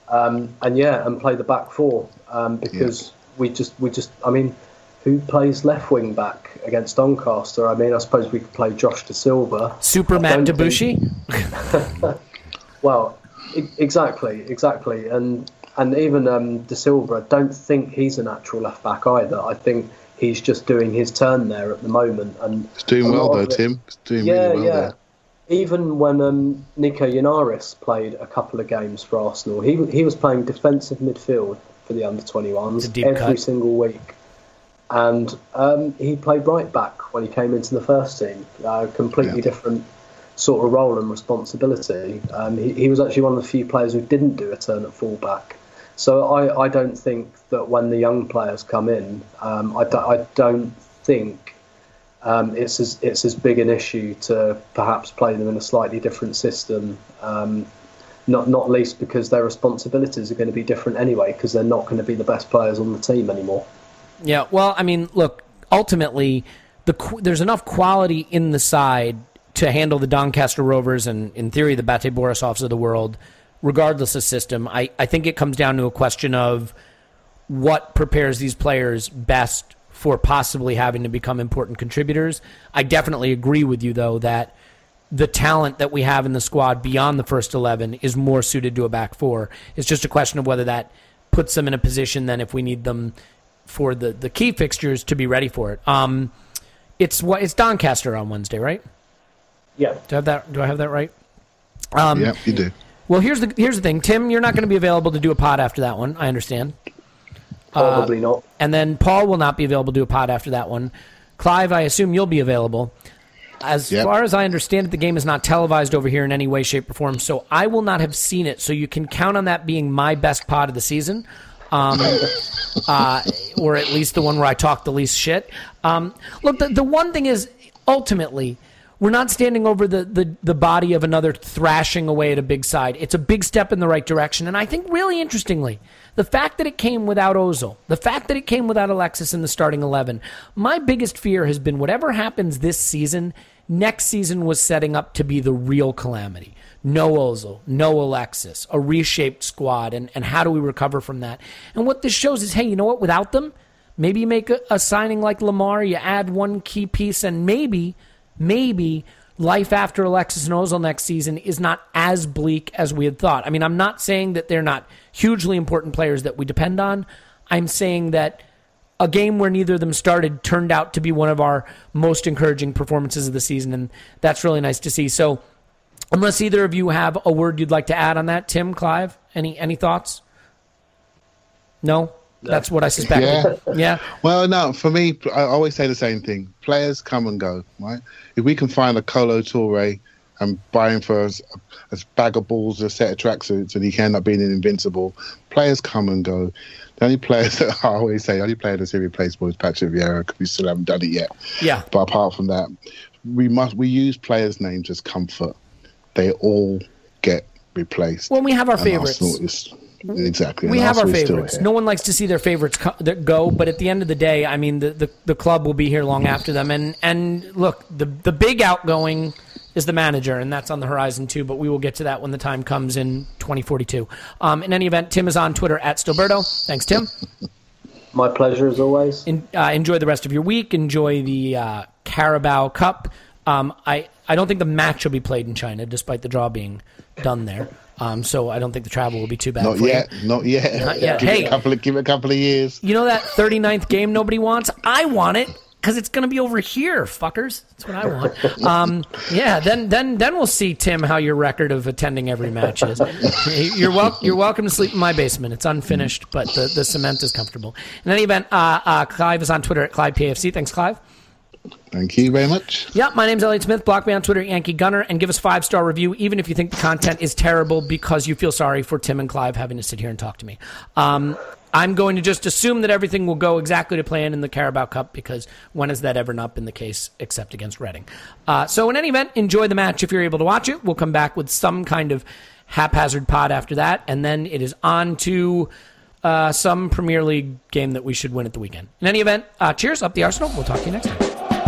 um, and yeah, and play the back four um, because yeah. we just we just I mean, who plays left wing back against Doncaster? I mean, I suppose we could play Josh Dasilva, Superman Debuchy. Think... well, exactly, exactly, and and even um, Dasilva, I don't think he's a natural left back either. I think he's just doing his turn there at the moment. And he's doing well though, it, Tim. He's doing yeah, really well yeah. there. Even when um, Nico Yennaris played a couple of games for Arsenal, he he was playing defensive midfield for the under 21s every cut. single week. And um, he played right back when he came into the first team. Uh, completely yeah. different sort of role and responsibility. Um, he, he was actually one of the few players who didn't do a turn at fullback. So I, I don't think that when the young players come in, um, I, do, I don't think um, it's as it's as big an issue to perhaps play them in a slightly different system. Um, not not least because their responsibilities are going to be different anyway, because they're not going to be the best players on the team anymore. Yeah, well, I mean, look, ultimately, the there's enough quality in the side to handle the Doncaster Rovers and, in theory, the Bate Borisovs of the world regardless of system. I, I think it comes down to a question of what prepares these players best for possibly having to become important contributors. I definitely agree with you, though, that the talent that we have in the squad beyond the first 11 is more suited to a back four. It's just a question of whether that puts them in a position then if we need them for the, the key fixtures to be ready for it. Um, it's what it's Doncaster on Wednesday, right? Yeah. Do I have that? Do I have that right? Um, yeah, you do. Well, here's the here's the thing, Tim. You're not going to be available to do a pod after that one. I understand. Probably uh, not. And then Paul will not be available to do a pod after that one. Clive, I assume you'll be available. As yep. far as I understand it, the game is not televised over here in any way, shape, or form, so I will not have seen it. So you can count on that being my best pod of the season, um, uh, or at least the one where I talk the least shit. Um, look, the, the one thing is ultimately we're not standing over the, the, the body of another thrashing away at a big side. It's a big step in the right direction. And I think, really interestingly, the fact that it came without Ozil, the fact that it came without Alexis in the starting 11, my biggest fear has been whatever happens this season, next season was setting up to be the real calamity. No Ozil, no Alexis, a reshaped squad, and, and how do we recover from that? And what this shows is hey, you know what? Without them, maybe you make a, a signing like Lemar, you add one key piece, and maybe maybe life after Alexis and Ozil next season is not as bleak as we had thought. I mean, I'm not saying that they're not hugely important players that we depend on. I'm saying that a game where neither of them started turned out to be one of our most encouraging performances of the season, and that's really nice to see. So, Unless either of you have a word you'd like to add on that, Tim, Clive, any any thoughts? No, that's what I suspect. Yeah. yeah. Well, no, for me, I always say the same thing. Players come and go, right? If we can find a Kolo Toure and buy him for a, a bag of balls, a set of tracksuits, and he can end up being an invincible, players come and go. The only players that I always say, the only player that's irreplaceable is Patrick Vieira because we still haven't done it yet. Yeah. But apart from that, we must we use players' names as comfort. They all get replaced. When we have our And favorites. Arsenal is- exactly. we have our Arsenal is still favorites. No one likes to see their favorites co- go, but at the end of the day, I mean, the, the, the club will be here long after them. And and look, the the big outgoing is the manager, and that's on the horizon too. But we will get to that when the time comes in 2042. Um, in any event, Tim is on Twitter at Stillberto. Thanks, Tim. My pleasure as always. In, uh, enjoy the rest of your week. Enjoy the uh, Carabao Cup. Um, I I don't think the match will be played in China, despite the draw being done there. Um, so I don't think the travel will be too bad. Not for you. yet. Not yet. Not yet. Give Hey. it a couple of give it a couple of years. You know that 39th game nobody wants? I want it because it's going to be over here, fuckers. That's what I want. Um, yeah, then then then we'll see, Tim, how your record of attending every match is. You're wel- you're welcome to sleep in my basement. It's unfinished, but the, the cement is comfortable. In any event, uh, uh, Clive is on Twitter at ClivePFC. Thanks, Clive. Thank you very much. Yeah, my name's Elliot Smith. Block me on Twitter, Yankee Gunner, and give us five star review, even if you think the content is terrible because you feel sorry for Tim and Clive having to sit here and talk to me. Um, I'm going to just assume that everything will go exactly to plan in the Carabao Cup because when has that ever not been the case except against Reading? Uh, so, in any event, enjoy the match if you're able to watch it. We'll come back with some kind of haphazard pod after that, and then it is on to uh, some Premier League game that we should win at the weekend. In any event, uh, cheers up the Arsenal. We'll talk to you next time.